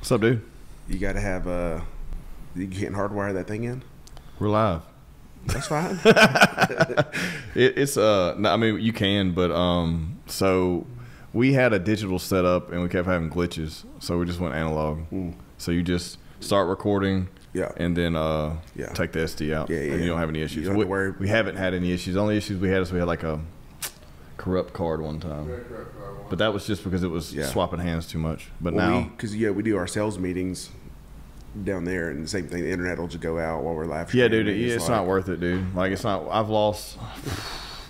What's up, dude? You got to have uh, you can't hardwire that thing in. We're live. That's fine. It, it's uh, no, I mean you can, but um, so we had a digital setup and we kept having glitches, so we just went analog. So you just start recording, Yeah. and then uh, Yeah. take the SD out, Yeah, yeah, and you don't have any issues. don't have we, we haven't had any issues. The only issues we had is we had like a corrupt card one time, but that was just because it was Yeah. swapping hands too much. But Well, now, because yeah, we do our sales meetings down there, and the same thing. The internet will just go out while we're live. yeah, streaming. dude, yeah, it's like- not worth it, dude. Like it's not. I've lost.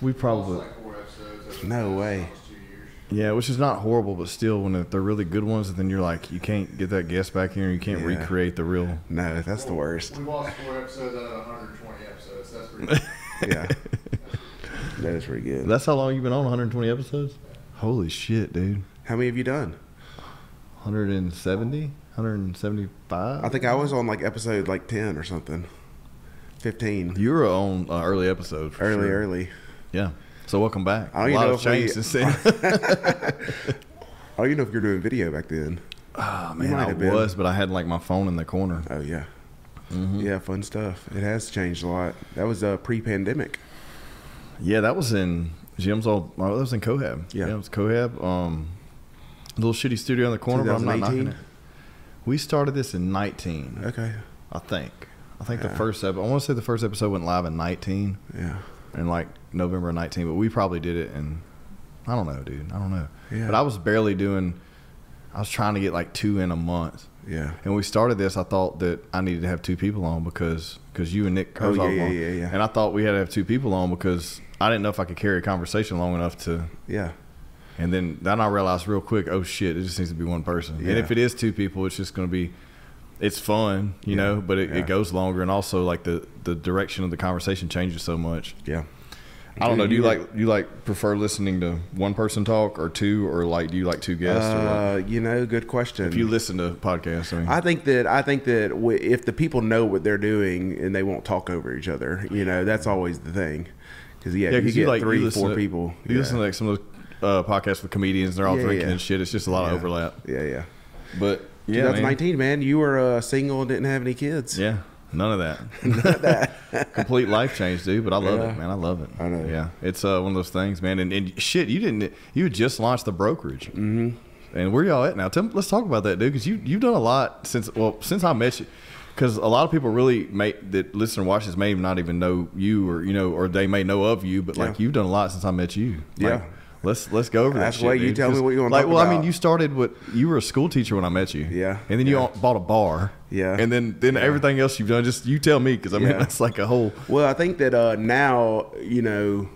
We probably. like four episodes. over No way. almost two years. Yeah, which is not horrible, but still, when they're really good ones, then you're like, you can't get that guest back here, and you can't Yeah. recreate the real. No, that's the worst. We lost four episodes out of 120 episodes. That's pretty. Yeah, that is pretty good. That's how long you've been on 120 episodes? Holy shit, dude! How many have you done? 170, 175. I think I was on like episode like ten or something. Fifteen. you were on uh, early episodes. Early, sure. early. Yeah. So welcome back. I don't A lot know of if we- change since then. I don't even know if you're doing video back then. oh man, I have been. was, but I had like my phone in the corner. Oh yeah, Mm-hmm. yeah, fun stuff. It has changed a lot. That was uh, pre-pandemic. Yeah, that was in Jim's old. That was in Cohab. Yeah. it was Cohab. Um, little shitty studio in the corner, but I'm not knocking it. We started this in 19, Okay. I think. I think the first episode. I want to say the first episode went live in 19, Yeah. in like November 19, but we probably did it in. I don't know, dude. I don't know. Yeah. But I was barely doing. I was trying to get like two in a month. Yeah. And we started this. I thought that I needed to have two people on because because you and Nick Oh, yeah, yeah, yeah, yeah. And I thought we had to have two people on because I didn't know if I could carry a conversation long enough to. Yeah. And then then I realized real quick, oh shit, it just needs to be one person. Yeah. And if it is two people, it's just going to be, it's fun, you Yeah, know, but it, yeah. it goes longer, and also like the the direction of the conversation changes so much. Yeah. I don't know. Do you like you like prefer listening to one person talk or two, or like do you like two guests? Uh, you know, good question. if you listen to podcasts, I mean, I think that I think that if the people know what they're doing and they won't talk over each other, you know, that's always the thing. Because yeah, Yeah, you get like- three, four to- people. You yeah. listen to like some of those uh, podcasts with comedians, they're all Yeah, drinking and shit. It's just a lot of overlap. Yeah, yeah. But yeah, man. 2019, man. you were uh, single and didn't have any kids. Yeah, none of that. none of that. Complete life change, dude. But I love it, man. I love it. I know. Yeah, it's uh, one of those things, man. And, and shit, you didn't. You just launched the brokerage. Mm-hmm. And where y'all at now? Tell, let's talk about that, dude. Because you you've done a lot since well since I met you. Because a lot of people really may that listen and watch this may not even know you or you know or they may know of you, but like Yeah. you've done a lot since I met you. Like, Yeah. Let's let's go over that. That's shit, why you dude. tell me what you wanna Like, talk well, I mean, you started with you were a school teacher when I met you. Yeah. And then you Yeah. all bought a bar. Yeah. And then then everything else you've done, just you tell me because I mean Yeah. that's like a whole. Well, I think that uh, now, you know,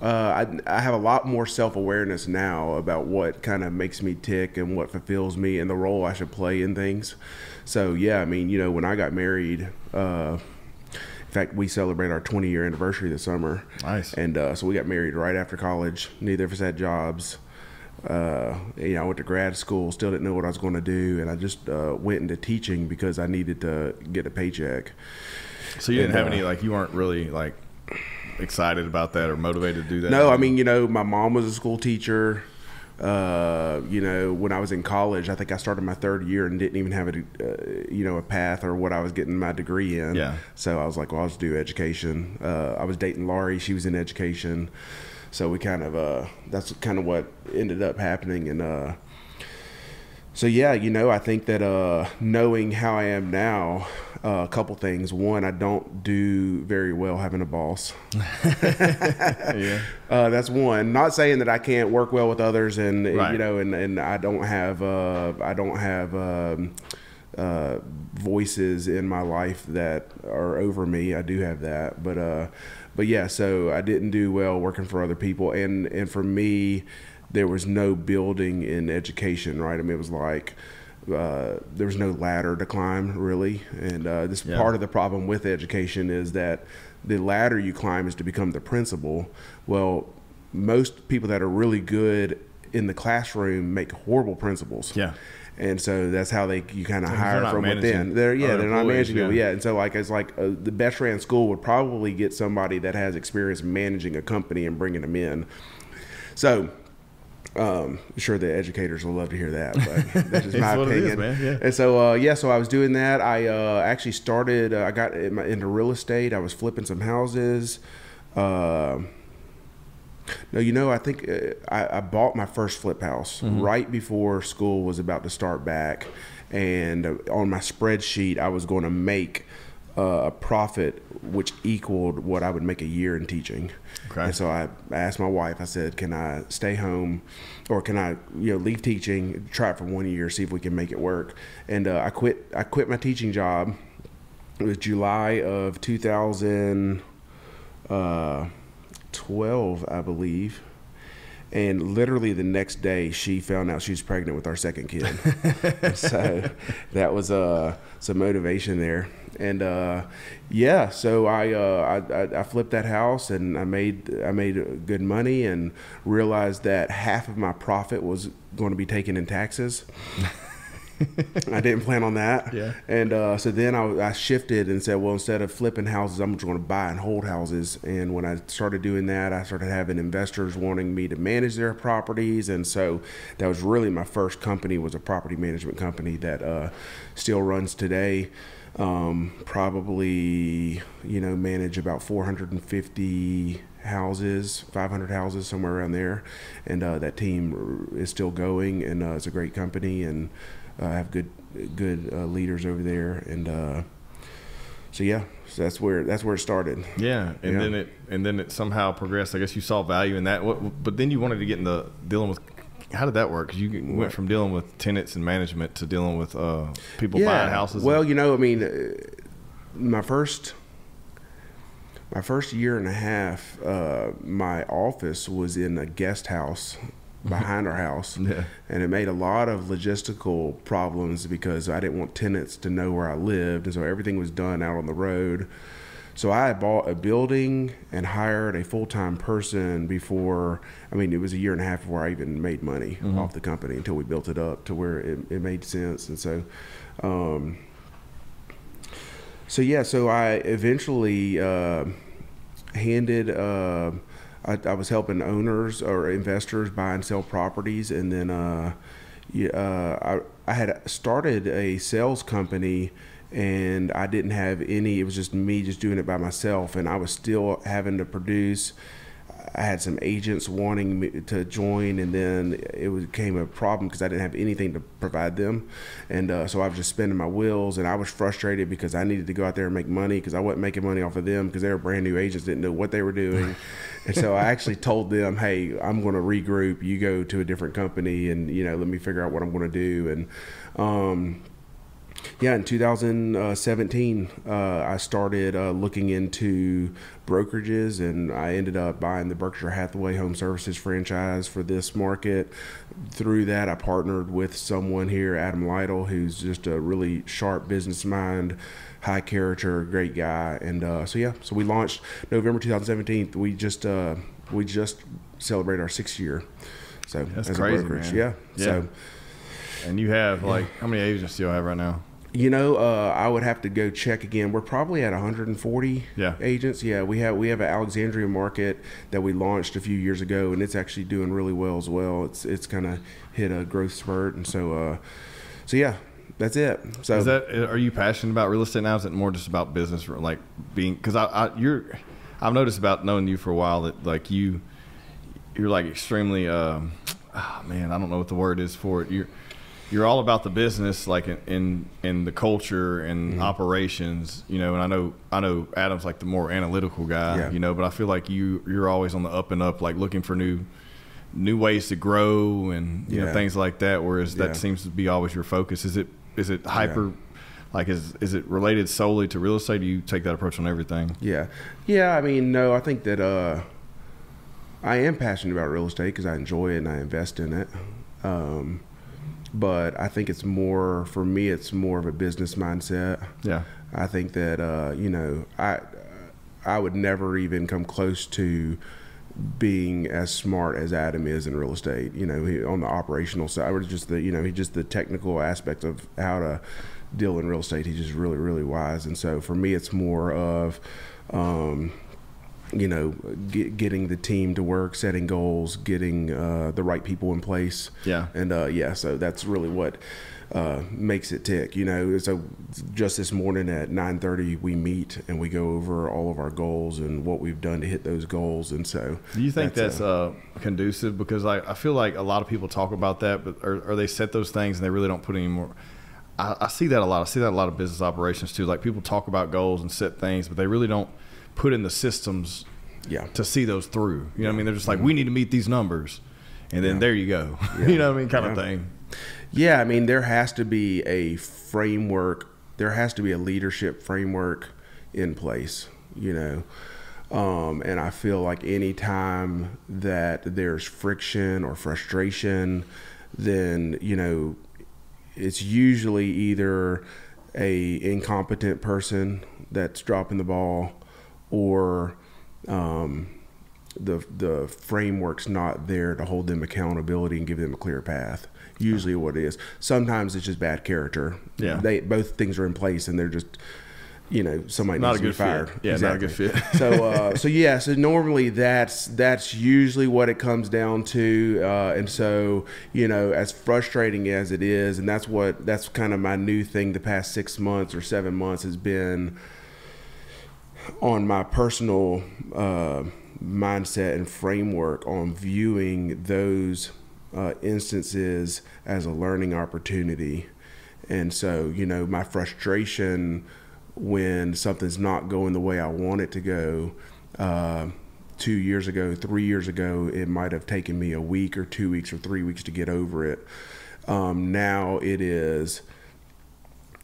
uh, I, I have a lot more self awareness now about what kind of makes me tick and what fulfills me and the role I should play in things. So, yeah, I mean, you know, when I got married, uh, in fact, we celebrate our 20 year anniversary this summer. Nice. And uh, so we got married right after college. Neither of us had jobs. Uh, you know, I went to grad school, still didn't know what I was going to do, and I just uh, went into teaching because I needed to get a paycheck. So you didn't And, have uh, any like you weren't really like excited about that or motivated to do that. No, I mean, you know, my mom was a school teacher. Uh, you know, when I was in college, I think I started my third year and didn't even have a, uh, you know, a path or what I was getting my degree in. Yeah. So I was like, well, I'll just do education. Uh, I was dating Laurie; she was in education. So we kind of, uh, that's kind of what ended up happening, and uh, so yeah, you know, I think that uh, knowing how I am now, uh, a couple things. One, I don't do very well having a boss. yeah. Uh, that's one. Not saying that I can't work well with others, and Right. you know, and, and I don't have uh, I don't have um, uh, voices in my life that are over me. I do have that, but uh, but yeah. So I didn't do well working for other people, and and for me, there was no building in education. Right? I mean, it was like. Uh, there was no ladder to climb really, and uh, this Yeah. part of the problem with education is that the ladder you climb is to become the principal. Well, most people that are really good in the classroom make horrible principals. Yeah. And so that's how they you kind of hire from within. They're yeah, they're not managing yeah. Yeah, and so like it's like uh, the best ran school would probably get somebody that has experience managing a company and bringing them in. So Um, I'm sure the educators will love to hear that, but that's just my is, opinion. man, yeah. And so, uh, yeah, so I was doing that. I uh, actually started. Uh, I got in my- into real estate. I was flipping some houses. Uh, no, you know, I think uh, I, I bought my first flip house Mm-hmm. right before school was about to start back, and uh, on my spreadsheet, I was going to make uh, a profit which equaled what I would make a year in teaching. Okay. And so I asked my wife. I said, "Can I stay home, or can I, you know, leave teaching, try it for one year, see if we can make it work?" And uh, I quit. I quit my teaching job. It was July of 2012, I believe. And literally the next day, she found out she was pregnant with our second kid. so that was uh, some motivation there. And uh, yeah, so I, uh, I I I flipped that house and I made I made good money and realized that half of my profit was going to be taken in taxes. I didn't plan on that. Yeah. And uh, so then I, I shifted and said, well, instead of flipping houses, I'm just going to buy and hold houses. And when I started doing that, I started having investors wanting me to manage their properties. And so that was really my first company was a property management company that uh, still runs today. Um, probably, you know, manage about 450 houses, 500 houses, somewhere around there. And uh, that team is still going, and uh, it's a great company, and I have good good uh, leaders over there. And uh, so yeah, so that's where that's where it started. Yeah, and Yeah. then it and then it somehow progressed. I guess you saw value in that. What, but then you wanted to get into dealing with. How did that work? 'Cause you went from dealing with tenants and management to dealing with uh, people buying houses. Well, you know, I mean, uh, my first my first year and a half, uh, my office was in a guest house behind our house, Yeah. and it made a lot of logistical problems because I didn't want tenants to know where I lived, and so everything was done out on the road. So I bought a building and hired a full time person before. I mean, it was a year and a half before I even made money off the company until we built it up to where it, it made sense. And so, um, so yeah, so I eventually uh, handed. Uh, I, I was helping owners or investors buy and sell properties, and then uh, yeah, uh, I I had started a sales company, and I didn't have any. It was just me just doing it by myself, and I was still having to produce. I had some agents wanting me to join, and then it became a problem because I didn't have anything to provide them, and uh, so I was just spending my wheels, and I was frustrated because I needed to go out there and make money because I wasn't making money off of them because they were brand new agents, didn't know what they were doing, and so I actually told them, "Hey, I'm going to regroup. You go to a different company, and you know, let me figure out what I'm going to do." And um, yeah, in 2017, uh, I started uh, looking into brokerages, and I ended up buying the Berkshire Hathaway Home Services franchise for this market. Through that, I partnered with someone here, Adam Lytle, who's just a really sharp business mind, high character, great guy. And uh, so yeah, so we launched November 2017. We just uh, we just celebrated our sixth year. So That's as crazy, a brokerage, man. yeah. Yeah. So. and you have like how many agents do you have right now? You know, uh, I would have to go check again. We're probably at 140 Yeah. agents. Yeah, we have we have an Alexandria market that we launched a few years ago, and it's actually doing really well as well. It's it's kind of hit a growth spurt, and so uh, so yeah, that's it. So Is that are you passionate about real estate now? Is it more just about business, like being? Because I, I you're, I've noticed about knowing you for a while that like you, you're like extremely. Um, oh man, I don't know what the word is for it. You're you're all about the business, like in in, in the culture and Mm-hmm. operations, you know. And I know I know Adam's like the more analytical guy, Yeah. you know. But I feel like you you're always on the up and up, like looking for new new ways to grow and you know things like that. Whereas Yeah. that seems to be always your focus. Is it is it hyper like is is it related solely to real estate? Do you take that approach on everything? Yeah, yeah. I mean, no, I think that uh, I am passionate about real estate because I enjoy it and I invest in it. Um, but I think it's more for me. It's more of a business mindset. Yeah. I think that uh, you know I I would never even come close to being as smart as Adam is in real estate. You know, he, on the operational side, or just the you know he just the technical aspect of how to deal in real estate. He's just really really wise. And so for me, it's more of um, you know, get, getting the team to work, setting goals, getting uh, the right people in place. Yeah. And uh, yeah, so that's really what uh, makes it tick. You know, so just this morning at 9:30 we meet and we go over all of our goals and what we've done to hit those goals. And so, Do you think that's, uh, uh, conducive? Because I, I feel like a lot of people talk about that, but or, or they set those things and they really don't put any more. I, I see that a lot. I see that a lot of business operations too. Like people talk about goals and set things, but they really don't put in the systems yeah, to see those through. You know what I mean? They're just like, we need to meet these numbers, and then Yeah. there you go. Yeah. you know what I mean? Kind of thing. Yeah, I mean, there has to be a framework. There has to be a leadership framework in place, you know. Um, and I feel like any time that there's friction or frustration, then you know, it's usually either a incompetent person that's dropping the ball, or um, the the framework's not there to hold them accountability and give them a clear path. Usually, what it is. Sometimes it's just bad character. Yeah. they both things are in place, and they're just, you know, somebody Not needs a to be good fit. fired. Yeah, not a good fit. so, uh, so yeah. So normally that's that's usually what it comes down to, uh, and so you know, as frustrating as it is, and that's what that's kind of my new thing the past six months or seven months has been on my personal uh, mindset and framework on viewing those uh, instances as a learning opportunity. And so, you know, my frustration when something's not going the way I want it to go. Uh, two years ago, three years ago, it might have taken me a week or two weeks or three weeks to get over it. Um, now it is,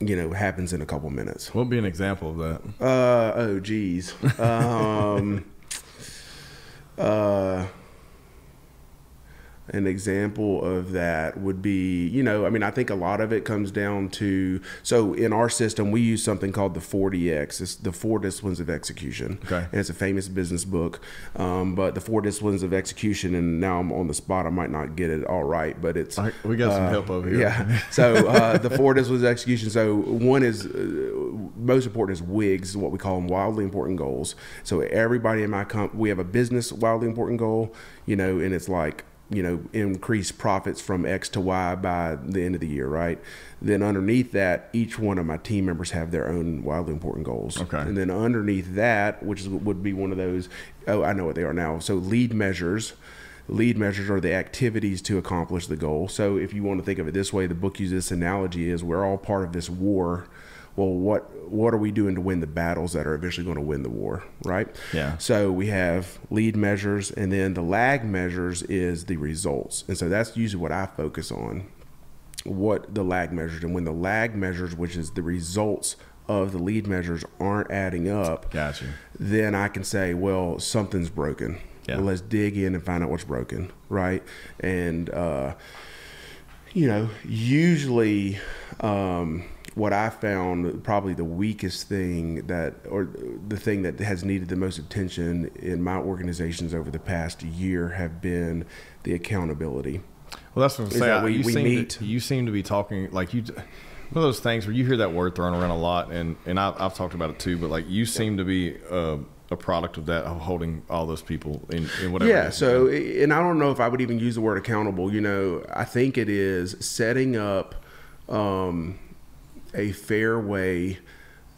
you know, happens in a couple minutes. What would be an example of that? Uh oh, geez. Um, uh, an example of that would be, you know, I mean, I think a lot of it comes down to. So in our system, we use something called the 4DX. It's the Four Disciplines of Execution. Okay. And it's a famous business book. Um, but the Four Disciplines of Execution, and now I'm on the spot, I might not get it all right, but it's. All right, we got some uh, help over here. Yeah. So uh, the four disciplines of execution. So one is uh, most important is WIGs, what we call them, wildly important goals. So everybody in my comp, we have a business wildly important goal, you know, and it's like you know increase profits from X to Y by the end of the year, right? Then underneath that, each one of my team members have their own wildly important goals. Okay. And then underneath that, which is, would be one of those, oh, I know what they are now. So lead measures. Lead measures are the activities to accomplish the goal. So if you want to think of it this way, the book uses this analogy is we're all part of this war. Well, what what are we doing to win the battles that are eventually going to win the war, right? Yeah. So we have lead measures, and then the lag measures is the results, and so that's usually what I focus on. What the lag measures, and when the lag measures, which is the results of the lead measures, aren't adding up, Gotcha. then I can say, well, something's broken. Yeah. Well, let's dig in and find out what's broken, right? And uh, you know, usually um, what I found probably the weakest thing that, or the thing that has needed the most attention in my organizations over the past year, have been the accountability. Well, that's what I'm saying. we- you we seem meet- To, you seem to be talking like you. One of those things where you hear that word thrown around a lot, and and I've, I've talked about it too. But like you seem to be uh, a product of that, of holding all those people in, in whatever. Yeah. So, and I don't know if I would even use the word accountable. You know, I think it is setting up um, a fair way,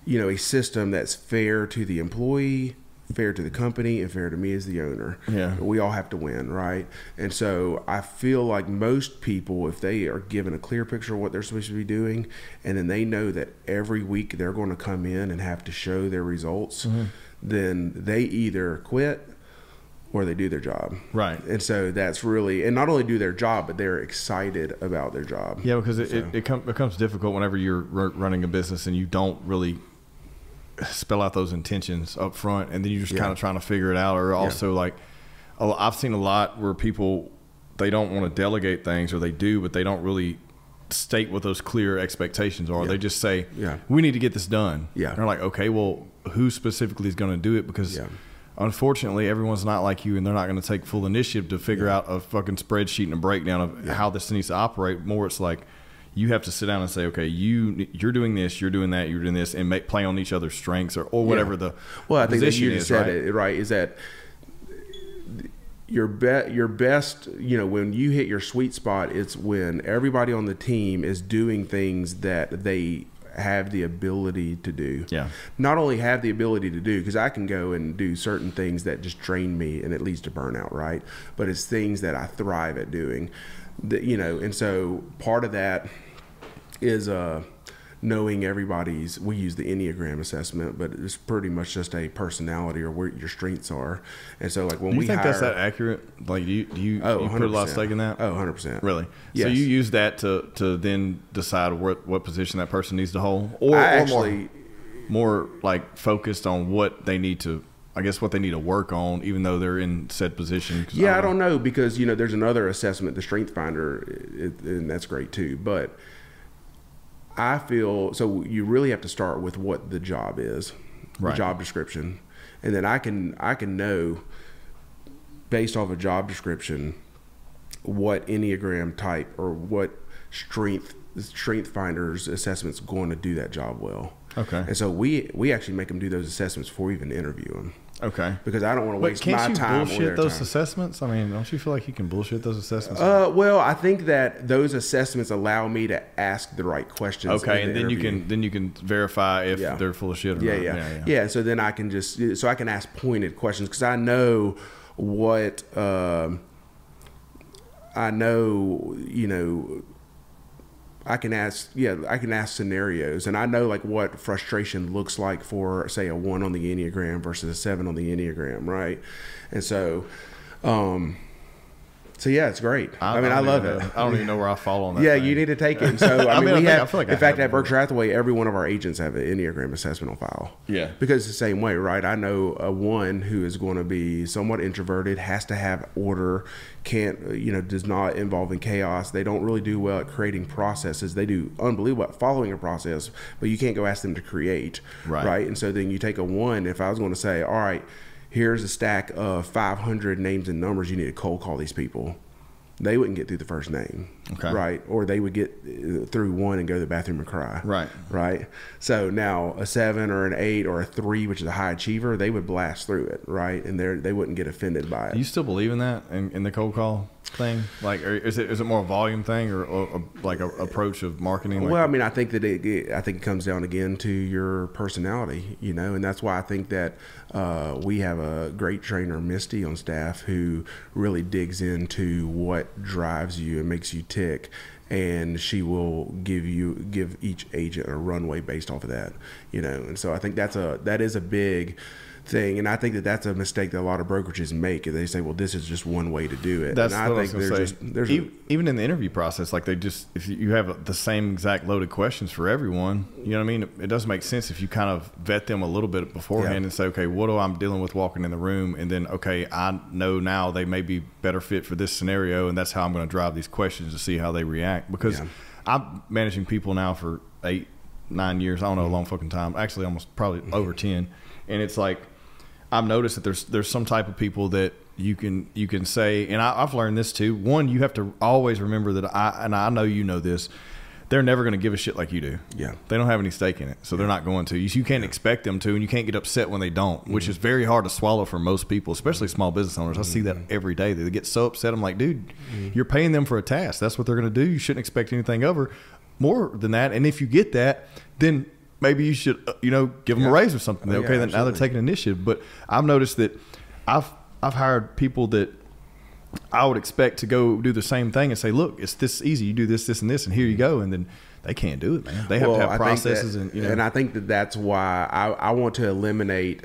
you know, a system that's fair to the employee, fair to the company, and fair to me as the owner. Yeah. We all have to win, right? And so I feel like most people, if they are given a clear picture of what they're supposed to be doing, and then they know that every week they're going to come in and have to show their results, Mm-hmm. then they either quit or they do their job. Right. And so that's really, and not only do their job, but they're excited about their job. Yeah, because it, So- it, it com- becomes difficult whenever you're r- running a business and you don't really spell out those intentions up front, and then you're just Yeah. kind of trying to figure it out. Or also, like, a I've seen a lot where people they don't want to delegate things, or they do, but they don't really state what those clear expectations are. Yeah. They just say, Yeah. we need to get this done." Yeah. And they're like, "Okay, well, who specifically is going to do it?" Because Yeah. Unfortunately, everyone's not like you, and they're not going to take full initiative to figure out a fucking spreadsheet and a breakdown of how this needs to operate. More, it's like you have to sit down and say, okay, you you're doing this, you're doing that, you're doing this, and make play on each other's strengths or, or whatever Yeah. the Well, I think that you just is, said right? it right. Is that your bet your best? You know, when you hit your sweet spot, it's when everybody on the team is doing things that they have the ability to do. Yeah. Not only have the ability to do, because I can go and do certain things that just drain me and it leads to burnout, right? But it's things that I thrive at doing. That you know, and so part of that is uh knowing everybody's we use the enneagram assessment but it's pretty much just a personality or where your strengths are and so like when Do you we think hire, that's that accurate? Like, do you do you, oh you put a lot of stake in that? oh 100% Really? So you use that to to then decide what what position that person needs to hold, or, I or actually more, more like focused on what they need to, I guess, what they need to work on, even though they're in said position. Yeah, I don't know because you know there's another assessment, the Strength Finder, it, and that's great too. But I feel so you really have to start with what the job is, Right. the job description, and then I can I can know based off a job description what enneagram type or what strength Strength Finder's assessment's going to do that job well. Okay. And so we we actually make them do those assessments before we even interview them Okay. because I don't want to But waste can't my you time bullshit those time. assessments? I mean, don't you feel like you can bullshit those assessments? Uh, well, I think that those assessments allow me to ask the right questions. okay, in and the then you can then you can verify if Yeah. they're full of shit or yeah, not. yeah, yeah, So then I can just so I can ask pointed questions because I know what um, I know. You know, I can ask. Yeah, I can ask scenarios, and I know like what frustration looks like for say a one on the enneagram versus a seven on the enneagram, right? And so. Um, so yeah, it's great. I, mean, I, don't love it. know- I don't even know where I fall on that. Yeah, thing. you need to take it. So I, I mean, mean, I we I have. feel like I in fact, at Berkshire Hathaway, every one of our agents have an enneagram assessment on file. Yeah. because it's the same way, right? I know a one who is going to be somewhat introverted, has to have order, can't you know, does not involve in chaos. They don't really do well at creating processes. They do unbelievable at following a process, but you can't go ask them to create, Right. And so then you take a one. If I was going to say, all right, here's a stack of 500 names and numbers, you need to cold call these people. They wouldn't get through the first name, Okay. right? Or they would get uh, through one and go to the bathroom and cry, Right. Right. So now a seven or an eight or a three, which is a high achiever, they would blast through it, right? And they they wouldn't get offended by it. Do you still believe in that in, in the cold call thing? Like, or is it is it more a volume thing or, or, like a approach of marketing? Like, well, I mean, I think that it, it- I think it comes down again to your personality, you know, and that's why I think that uh, we have a great trainer, Misty, on staff who really digs into what drives you and makes you tick, and she will give you give each agent a runway based off of that, you know, and so I think that's a that is a big thing, and I think that that's a mistake that a lot of brokerages make. And they say, "Well, this is just one way to do it." That's and I what I think was going there's to say. just there's E- even in the interview process, like they just if you have the same exact loaded questions for everyone, you know what I mean. It, it doesn't make sense if you kind of vet them a little bit beforehand Yeah. and say, okay, what do I'm dealing with walking in the room, and then okay, I know now they may be better fit for this scenario, and that's how I'm going to drive these questions to see how they react because Yeah. I'm managing people now for eight, nine years. I don't know a long fucking time. Actually, almost probably over ten, and it's like. I've noticed that there's there's some type of people that you can you can say, and I, I've learned this too. One, you have to always remember that I and I know you know this. They're never going to give a shit like you do. Yeah. they don't have any stake in it, so they're not going to. You, you can't expect them to, and you can't get upset when they don't, Mm-hmm. which is very hard to swallow for most people, especially small business owners. I see that Mm-hmm. every day. They get so upset. I'm like, dude, you're paying them for a task. That's what they're going to do. You shouldn't expect anything over more than that. And if you get that, then maybe you should, uh, you know, give them Yeah. a raise or something. Oh, yeah, okay, then now they're taking initiative. But I've noticed that I've I've hired people that I would expect to go do the same thing and say, look, it's this easy. You do this, this, and this, and here you go. And then they can't do it, man. They have to have processes that- and you know. and I think that that's why I, I want to eliminate.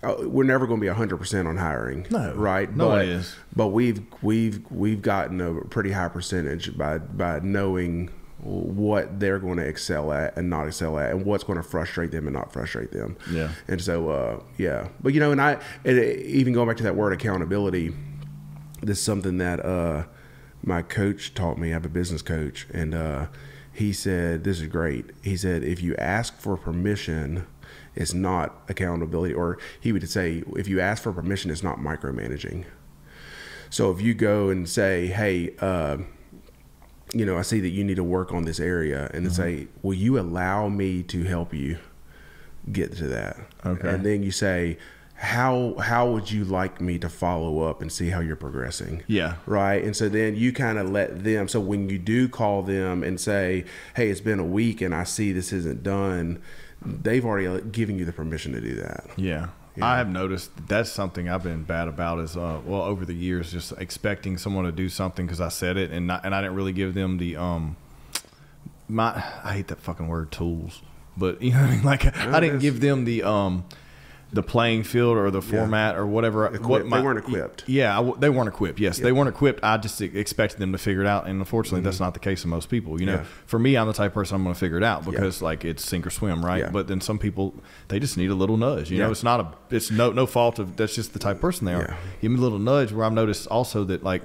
Uh, we're never going to be hundred percent on hiring, No. right? No but, one is. But we've we've we've gotten a pretty high percentage by by knowing what they're going to excel at and not excel at, and what's going to frustrate them and not frustrate them. Yeah. And so, uh, yeah. But you know, and I and even going back to that word accountability, this is something that uh, my coach taught me. I have a business coach, and uh, he said, "This is great." He said, "If you ask for permission, it's not accountability." Or he would say, "If you ask for permission, it's not micromanaging." So if you go and say, "Hey," uh, you know, I see that you need to work on this area, and then mm-hmm. say, will you allow me to help you get to that? Okay. And then you say, how how would you like me to follow up and see how you're progressing? Yeah. Right. And so then you kind of let them. So when you do call them and say, hey, it's been a week and I see this isn't done, they've already uh, given you the permission to do that. Yeah. I have noticed that's something I've been bad about is uh well over the years just expecting someone to do something because I said it and not, and I didn't really give them the um my I hate that fucking word tools but you know what I mean? Like I didn't give them the um the playing field or the format or whatever Equipped. They weren't equipped. yeah I they weren't equipped yes they weren't equipped I just expected them to figure it out and unfortunately that's not the case of most people you know Mm-hmm. Yeah. for me I'm the type of person I'm going to figure it out because like it's sink or swim right Yeah. but then some people they just need a little nudge you know it's not a it's no no fault of that's just the type of person they are Yeah. give me a little nudge where i've noticed also that like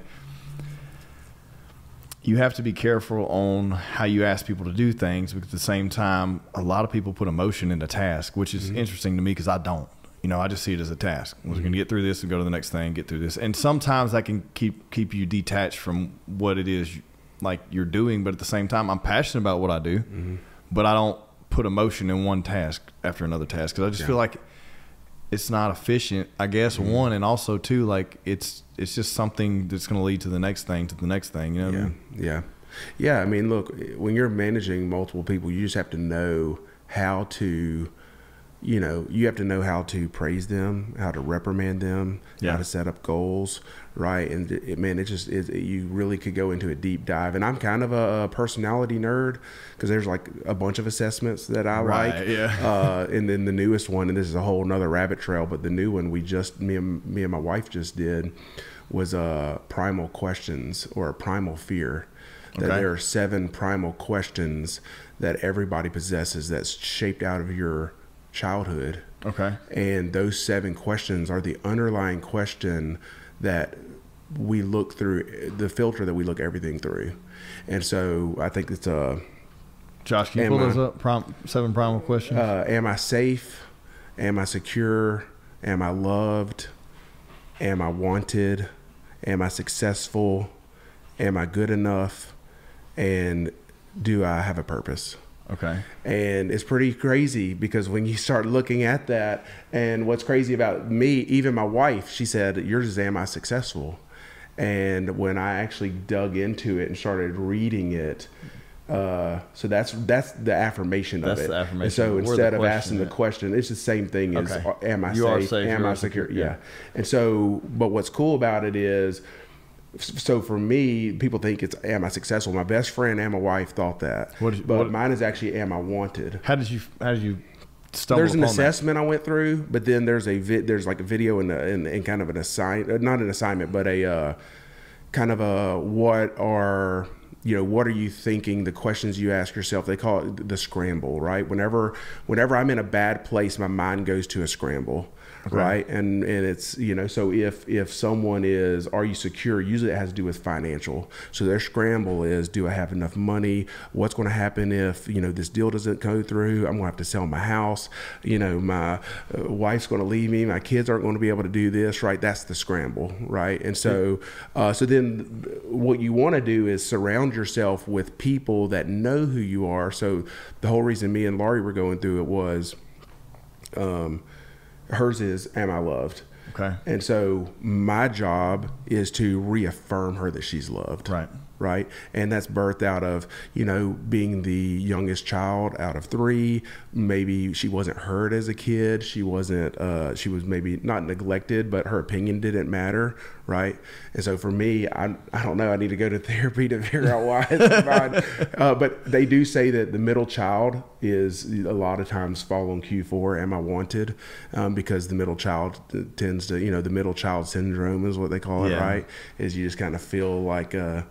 you have to be careful on how you ask people to do things because at the same time a lot of people put emotion in a task which is interesting to me because i don't you know i just see it as a task we're Mm-hmm. going to get through this and go to the next thing get through this and sometimes that can keep keep you detached from what it is like you're doing but at the same time i'm passionate about what i do Mm-hmm. but i don't put emotion in one task after another task because i just Yeah. feel like it's not efficient i guess Mm-hmm. one and also two like it's it's just something that's going to lead to the next thing to the next thing you know what I Yeah, mean? yeah, yeah. I mean, look, when you're managing multiple people, you just have to know how to, you know, you have to know how to praise them, how to reprimand them, Yeah. how to set up goals, right? And it, man, it just it, you really could go into a deep dive. And I'm kind of a, personality nerd because there's like a bunch of assessments that I Right, like. yeah. Uh, and then the newest one, and this is a whole another rabbit trail, but the new one we just me and me and my wife just did was uh, primal questions or a primal fear. That Okay. there are seven primal questions that everybody possesses that's shaped out of your childhood. okay And those seven questions are the underlying question that we look through, the filter that we look everything through. And so I think it's a josh can you pull I- those up Prom- seven primal questions uh, am I safe? Am I secure? Am I loved? Am I wanted? Am I successful? Am I good enough? And do I have a purpose? Okay And it's pretty crazy because when you start looking at that, and what's crazy about me, even my wife, she said, Yours is Am I Successful? And when I actually dug into it and started reading it, uh, so that's that's the affirmation That's of it. the affirmation. And so instead of asking the question, it's the same thing as Okay. uh, Am I You are safe? safe, Am I secure? secure, Yeah. yeah. And so, but what's cool about it is so for me, people think it's am I successful? My best friend and my wife thought that, What is- but what- mine is actually am I wanted? how did you how did you stumble There's an upon that? assessment I went through, but then there's a vi- there's like a video and, and kind of an assign uh, not an assignment, but a uh, kind of a what are you know what are you thinking? The questions you ask yourself. They call it the scramble, right? Whenever whenever I'm in a bad place, my mind goes to a scramble. Right, and and it's you know so if if someone is are you secure? Usually it has to do with financial. So their scramble is do I have enough money? What's going to happen if you know this deal doesn't go through? I'm going to have to sell my house. You know my uh, wife's going to leave me. My kids aren't going to be able to do this. Right, that's the scramble. Right, and so uh, so then what you want to do is surround yourself with people that know who you are. So the whole reason me and Laurie were going through it was um, hers is am I loved? Okay. And so my job is to reaffirm her that she's loved. Right. Right. And that's birthed out of, you know, being the youngest child out of three. Maybe she wasn't heard as a kid. She wasn't, uh, she was maybe not neglected, but her opinion didn't matter. Right. And so for me, I, I don't know. I need to go to therapy to figure out why. Uh, but they do say that the middle child is a lot of times fall on Q4. Am I wanted? Um, because the middle child tends to, you know, the middle child syndrome is what they call it, Yeah. right? Is you just kind of feel like, uh,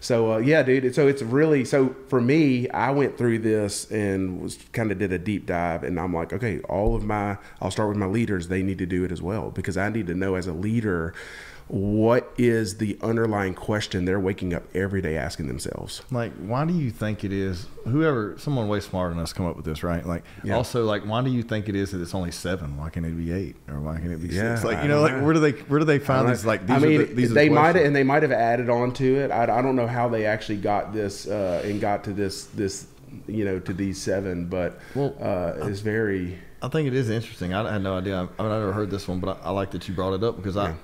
so uh, yeah, dude. So it's really so for me. I went through this and was kind of did a deep dive, and I'm like, okay, all of my. I'll start with my leaders. They need to do it as well because I need to know as a leader what is the underlying question they're waking up every day asking themselves? Like, why do you think it is? Whoever, someone way smarter than us, come up with this, right? Like, Yeah. also, like, why do you think it is that it's only seven? Why can't it be eight, or why can't it be Yeah, six? Like, you know, don't like, where do they, where do they find these? Like, these I mean, are the, these are the they might and they might have added on to it. I, I don't know how they actually got this uh, and got to this this you know to these seven, but Well, uh, it's very I think it is interesting. I had no idea. I, I never heard this one, but I, I like that you brought it up because Yeah.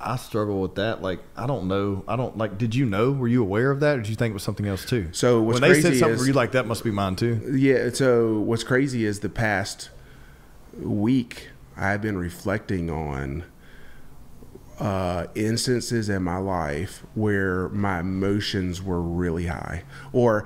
I, I struggle with that. Like, I don't know. I don't like. Did you know? Were you aware of that, or did you think it was something else too? So what's when they said something, is- were you like, that must be mine too? yeah. So what's crazy is the past week I've been reflecting on uh, instances in my life where my emotions were really high or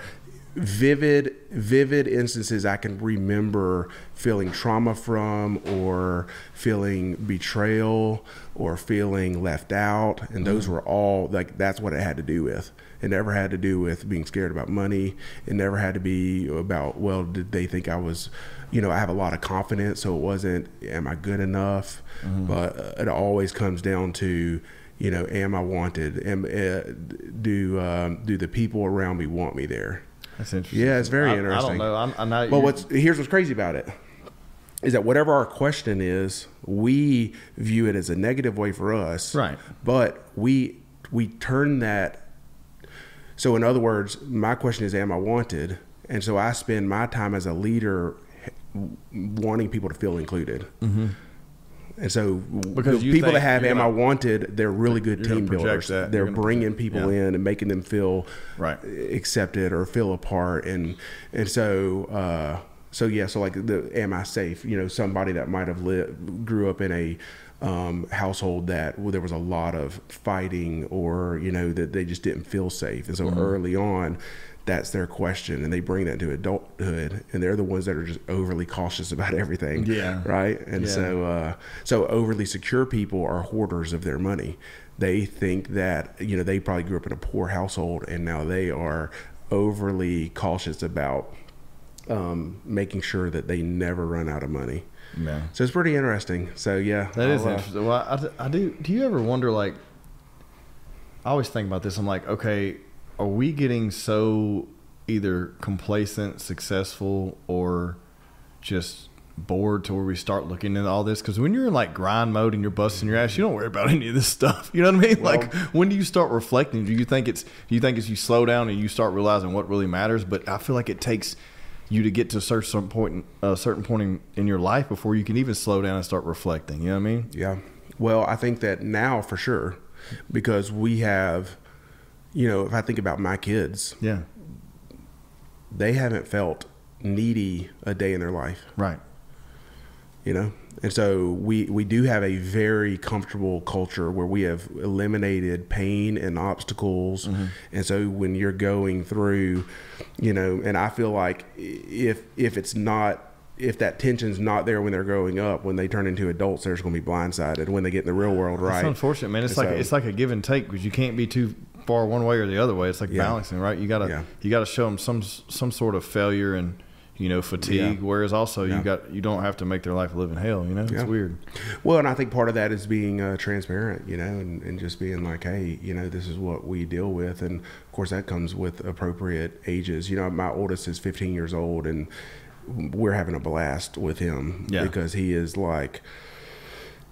vivid vivid instances I can remember feeling trauma from or feeling betrayal or feeling left out. And those were all like that's what it had to do with it never had to do with being scared about money it never had to be about well did they think I was you know I have a lot of confidence so it wasn't am I good enough but uh, it always comes down to you know am I wanted am uh, do um, do the people around me want me there That's interesting. yeah, it's very I, interesting. I don't know. I'm, I know. But you- what's here's what's crazy about it is that whatever our question is, we view it as a negative way for us. Right. But we we turn that. So in other words, my question is, am I wanted? And so I spend my time as a leader wanting people to feel included. And so Mm-hmm. Because people that have "Am gonna- I Wanted," they're really good team builders. that. They're bringing people yeah. in and making them feel Right. accepted or feel apart and and so uh so yeah so like the am i safe you know somebody that might have lived grew up in a um, household that well, there was a lot of fighting or you know that they just didn't feel safe and so Mm-hmm. early on that's their question and they bring that to adulthood and they're the ones that are just overly cautious about everything Yeah. right and Yeah. so uh, so overly secure people are hoarders of their money they think that you know they probably grew up in a poor household and now they are overly cautious about um, making sure that they never run out of money Yeah. so it's pretty interesting so yeah That is I'll, uh, interesting. Well, I, I do. Do you ever wonder, like, I always think about this. I'm like, okay, are we getting so either complacent, successful, or just bored to where we start looking at all this? Because when you're in like grind mode and you're busting your ass, you don't worry about any of this stuff. You know what I mean? like, when do you start reflecting? Do you think it's? Do you think it's you slow down and you start realizing what really matters? But I feel like it takes you to get to a certain point, a certain point in, in your life before you can even slow down and start reflecting. You know what I mean? Yeah. Well, I think that now for sure, because we have, you know, if I think about my kids, Yeah. they haven't felt needy a day in their life, Right. you know? And so we, we do have a very comfortable culture where we have eliminated pain and obstacles. Mm-hmm. And so when you're going through, you know, and I feel like if if it's not if that tension's not there when they're growing up, when they turn into adults, they're just going to be blindsided when they get in the real world, right? It's unfortunate, man. It's And like so- it's like a give and take because you can't be too far one way or the other way. It's like Yeah. balancing, right? You gotta Yeah. you gotta show them some some sort of failure and you know fatigue. Yeah. Whereas also Yeah. you got you don't have to make their life live in hell. You know, Yeah. it's weird. Well, and I think part of that is being uh, transparent, you know, and, and just being like, hey, you know, this is what we deal with. And of course, that comes with appropriate ages. You know, my oldest is 15 years old, and we're having a blast with him Yeah. because he is like,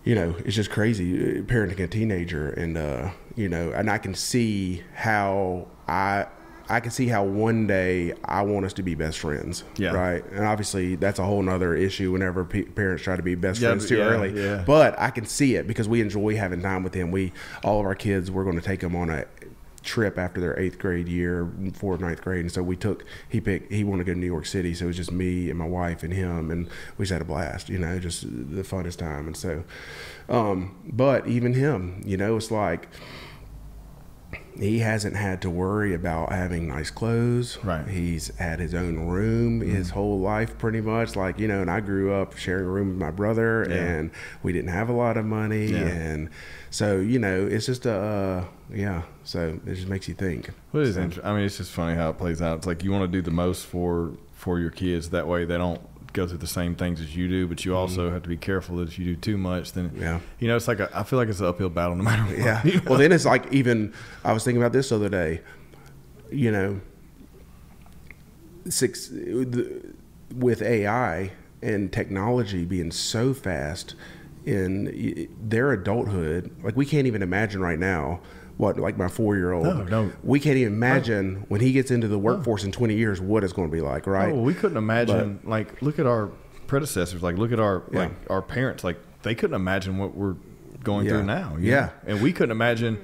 you know, it's just crazy uh, parenting a teenager. And, uh, you know, and I can see how I. I can see how one day I want us to be best friends, Yeah. right? And obviously, that's a whole nother issue. Whenever pe- parents try to be best Yeah, friends too yeah, early, yeah. but I can see it because we enjoy having time with him. We all of our kids, we're going to take them on a trip after their eighth grade year for ninth grade, and so we took. He picked. He wanted to go to New York City, so it was just me and my wife and him, and we just had a blast. You know, just the funnest time. And so, um, but even him, you know, it's like. He hasn't had to worry about having nice clothes. Right. He's had his own room his whole life, pretty much. Like you know, and I grew up sharing a room with my brother, Yeah. and we didn't have a lot of money, Yeah. and so you know, it's just a uh, yeah. So it just makes you think. What is So- interesting? I mean, it's just funny how it plays out. It's like you want to do the most for for your kids. That way, they don't go through the same things as you do, but you also mm-hmm. have to be careful that if you do too much, then. Yeah. you know, it's like a, I feel like it's an uphill battle no matter what. Yeah. you know? Well, then it's like even I was thinking about this the other day. You know, six the, with AI and technology being so fast in their adulthood, like we can't even imagine right now. What like my four year old? No, no. We can't even imagine when he gets into the workforce in twenty years what it's going to be like, right? Oh, well, we couldn't imagine. like, look at our predecessors. Like, look at our Yeah. like our parents. Like, they couldn't imagine what we're going Yeah. through now. Yeah. know? and we couldn't imagine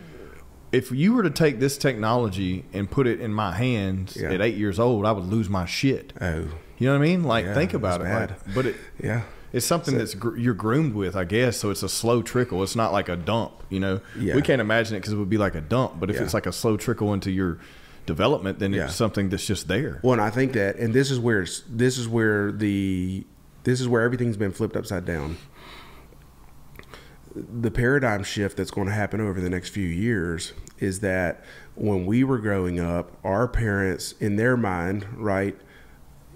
if you were to take this technology and put it in my hands Yeah. at eight years old, I would lose my shit. oh, You know what I mean? Like, think about it. Like, but it, yeah. It's something that's gr- you're groomed with, I guess. So it's a slow trickle. It's not like a dump. You know, Yeah. we can't imagine it because it would be like a dump. But if Yeah. it's like a slow trickle into your development, then Yeah. it's something that's just there. Well, and I think that, and this is where it's, this is where the this is where everything's been flipped upside down. The paradigm shift that's going to happen over the next few years is that when we were growing up, our parents, in their mind, right,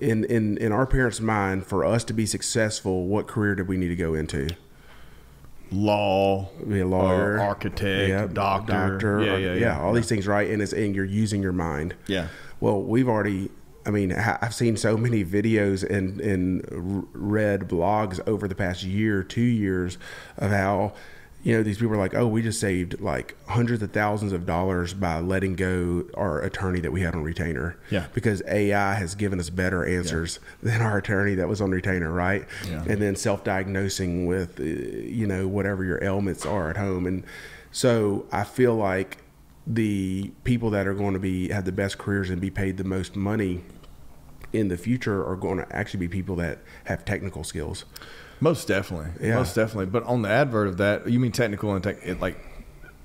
in in in our parents' mind, for us to be successful, what career did we need to go into? Law, Be a lawyer, uh, architect, doctor, doctor, yeah, or- yeah, yeah, all these things, right? And it's and you're using your mind. Yeah. Well, we've already. I mean, I've seen so many videos and and read blogs over the past year, two years, of how you know these people are like, oh, we just saved like hundreds of thousands of dollars by letting go our attorney that we had on retainer. Yeah. Because AI has given us better answers than our attorney that was on retainer, right? Yeah. And then self-diagnosing with uh, you know whatever your ailments are at home, and so I feel like the people that are going to be have the best careers and be paid the most money in the future are going to actually be people that have technical skills. Most definitely. Yeah. Most definitely. But on the advert of that, you mean technical and tech, it, like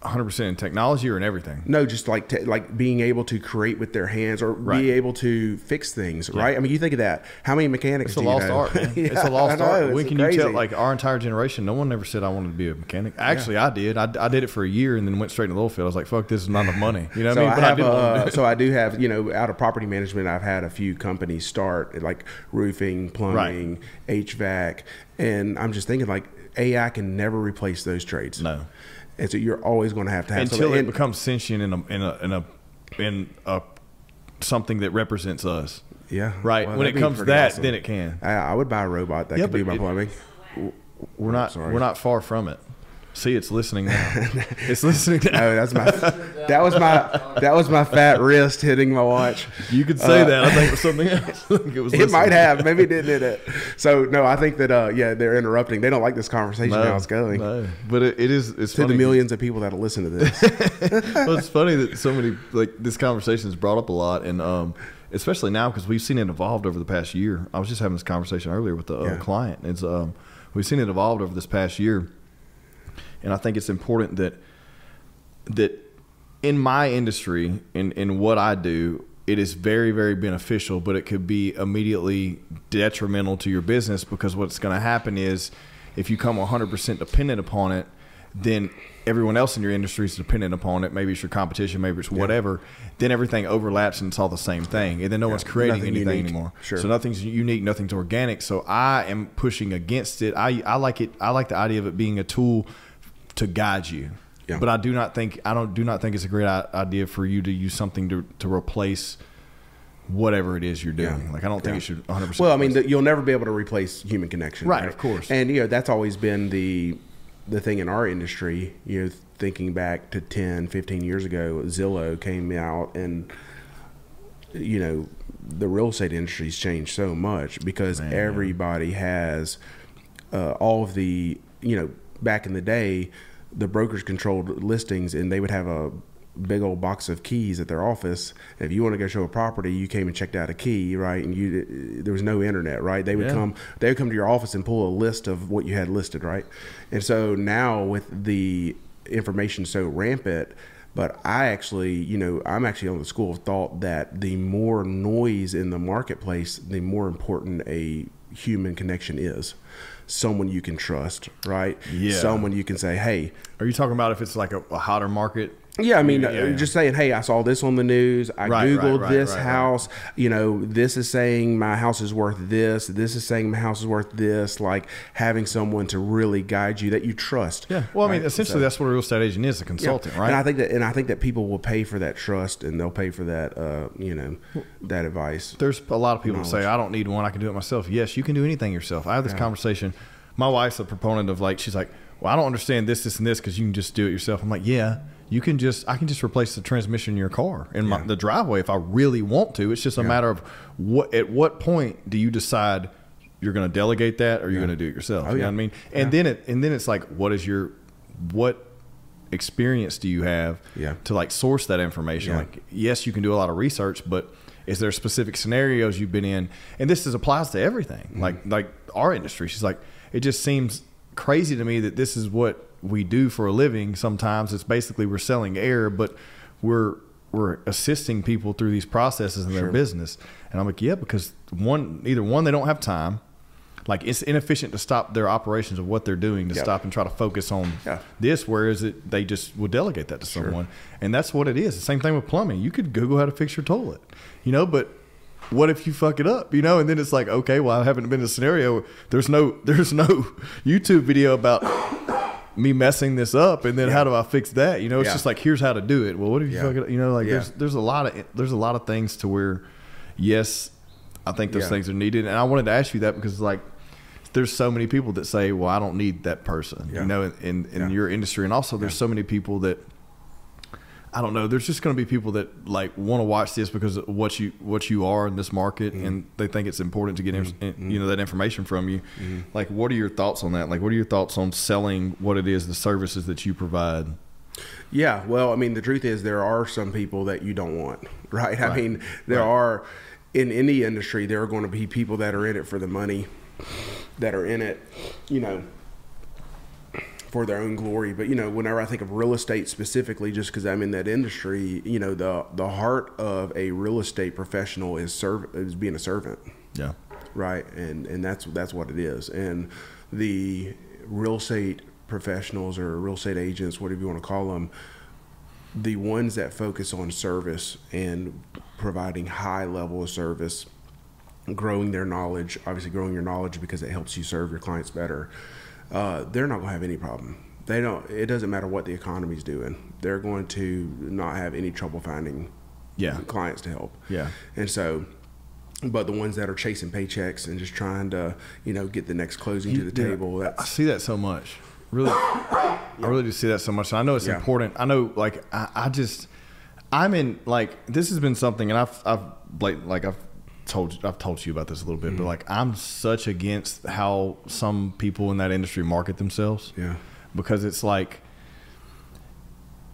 100% in technology or in everything? No, just like te- like being able to create with their hands or Right. be able to fix things, right? I mean, you think of that. How many mechanics It's a lost know? art. Yeah, it's a lost know, art. When can crazy. you tell, like, our entire generation, no one ever said I wanted to be a mechanic. Actually, I did. I, I did it for a year and then went straight into the oil field. I was like, fuck, this is not enough money. You know what so I mean? I have, didn't wanna do uh, it. so I do have, you know, out of property management, I've had a few companies start like roofing, plumbing, HVAC, and I'm just thinking like AI can never replace those trades. No. And so you're always going to have to have Until something. it and- becomes sentient in a, in a, in a, in a, something that represents us. yeah, Right. well, when it comes to that, awesome. then it can. I, I would buy a robot that Yeah, could do my plumbing. We're not, we're not far from it. See, it's listening now. it's listening now. Oh, that's my that was my that was my fat wrist hitting my watch. You could say that. I think it was something else. It was. It might have, maybe it didn't hit it. So no, I think that uh, yeah, they're interrupting. They don't like this conversation how it's going. No, but it, it is. It's To the millions of people that'll listen to this. well, it's funny that so many like this conversation is brought up a lot, and um, especially now because we've seen it evolved over the past year. I was just having this conversation earlier with the uh, Yeah. client. It's um, we've seen it evolved over this past year, and I think it's important that that in my industry in in what I do. It is very, very beneficial, but it could be immediately detrimental to your business because what's going to happen is if you come 100% dependent upon it, then everyone else in your industry is dependent upon it. Maybe it's your competition, maybe it's whatever. Then everything overlaps and it's all the same thing. And then no one's creating Nothing anything unique. anymore. Sure. So nothing's unique, nothing's organic. So I am pushing against it. I, I like it. I like the idea of it being a tool to guide you. Yeah. But I do not think I don't do not think it's a great idea for you to use something to to replace whatever it is you're doing. Yeah. Like I don't think Yeah. it should 100. percent well, I mean, the, you'll never be able to replace human connection, Right, of course. And you know that's always been the the thing in our industry. You know, thinking back to 10, 15 years ago, Zillow came out and you know the real estate industry's changed so much because everybody has uh, all of the you know back in the day the brokers controlled listings and they would have a big old box of keys at their office if you want to go show a property you came and checked out a key right and you there was no internet right they would Yeah. come they would come to your office and pull a list of what you had listed right and so now with the information so rampant but I actually, you know, I'm actually on the school of thought that the more noise in the marketplace, the more important a human connection is. Someone you can trust, right? Yeah. Someone you can say, hey, Are you talking about if it's like a, a hotter market Yeah, I mean, Yeah, uh, yeah. just saying, hey, I saw this on the news. I Right, googled right, right, this house. You know, this is saying my house is worth this. This is saying my house is worth this. Like having someone to really guide you that you trust. Yeah. Well, I mean, essentially, So- that's what a real estate agent is—a Yeah. consultant, right? And I think that, and I think that people will pay for that trust, and they'll pay for that, uh, you know, that advice. There's a lot of people that say, I don't need one. I can do it myself. Yes, you can do anything yourself. I have this conversation. My wife's a proponent of like, she's like, well, I don't understand this, this, and this because you can just do it yourself. I'm like, yeah, you can just, I can just replace the transmission in your car in my, the driveway if I really want to. It's just a matter of what, at what point do you decide you're going to delegate that or you're going to do it yourself? Oh, you know yeah. what I mean? And then it, and then it's like, what is your, what experience do you have Yeah. to like source that information? Yeah. Like, yes, you can do a lot of research, but is there specific scenarios you've been in? And this is applies to everything, Mm-hmm. like like our industry. She's like, it just seems crazy to me that this is what we do for a living. Sometimes it's basically we're selling air, but we're we're assisting people through these processes in their Sure. business. And I'm like, yeah, because one, either one, they don't have time. Like it's inefficient to stop their operations of what they're doing to Yep. stop and try to focus on Yeah. this, whereas it they just will delegate that to someone, and that's what it is. The same thing with plumbing. You could Google how to fix your toilet, you know, but what if you fuck it up, you know? And then it's like, okay, well, I haven't been in a scenario. There's no there's no YouTube video about me messing this up, and then how do I fix that? You know, it's Yeah. just like here's how to do it. Well, what if you Yeah. fuck it up? You know, like Yeah. there's there's a lot of there's a lot of things to where, yes, I think those Yeah. things are needed, and I wanted to ask you that because like there's so many people that say, "Well, I don't need that person," Yeah. you know, in in, in Yeah. your industry, and also there's so many people that I don't know. There's just going to be people that like want to watch this because of what you what you are in this market, Mm-hmm. and they think it's important to get in, you know that information from you. Mm-hmm. Like, what are your thoughts on that? Like, what are your thoughts on selling what it is, the services that you provide? Yeah, well, I mean, the truth is there are some people that you don't want, right? I mean, there Right. are in any industry there are going to be people that are in it for the money, that are in it, you know, for their own glory. But you know, whenever I think of real estate specifically, just because I'm in that industry, you know, the the heart of a real estate professional is serv- is being a servant. Yeah, right? And and that's that's what it is. And the real estate professionals or real estate agents whatever you want to call them the ones that focus on service and providing high level of service growing their knowledge obviously growing your knowledge because it helps you serve your clients better uh, they're not going to have any problem they don't it doesn't matter what the economy's doing they're going to not have any trouble finding Yeah. clients to help Yeah. and so but the ones that are chasing paychecks and just trying to you know get the next closing to the Dude, table I see that so much. Really, I really do see that so much. And I know it's Yeah. important. I know, like, I, I just, I'm in like this has been something, and I've, I've like, like I've told, I've told you about this a little bit, Mm-hmm. but like, I'm such against how some people in that industry market themselves. yeah because it's like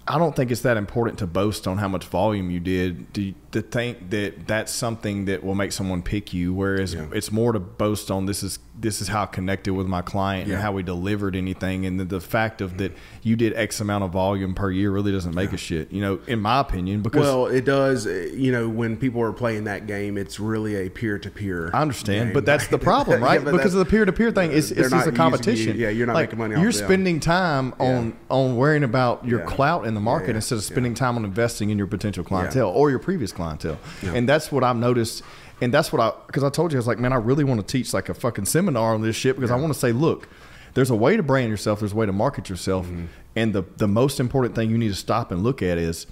I don't think it's that important to boast on how much volume you did to, to think that that's something that will make someone pick you. Whereas Yeah. it's more to boast on this is this is how I connected with my client Yeah. and how we delivered anything, and the, the fact of that you did X amount of volume per year really doesn't make a shit. You know, in my opinion, because well it does uh, you know when people are playing that game it's really a peer-to-peer I understand, game, but that's the problem, right? Yeah, because of the peer to peer thing, it's, they're it's just a competition. you- yeah, you're not like, making money off You're spending time on on worrying about your Yeah. clout in the market yeah, instead of yeah. spending time on investing in your potential clientele or your previous clientele. Yeah. And that's what I've noticed. And that's what I because I told you I was like, man, I really want to teach like a fucking seminar on this shit because I want to say, look. There's a way to brand yourself. There's a way to market yourself, Mm-hmm. and the the most important thing you need to stop and look at is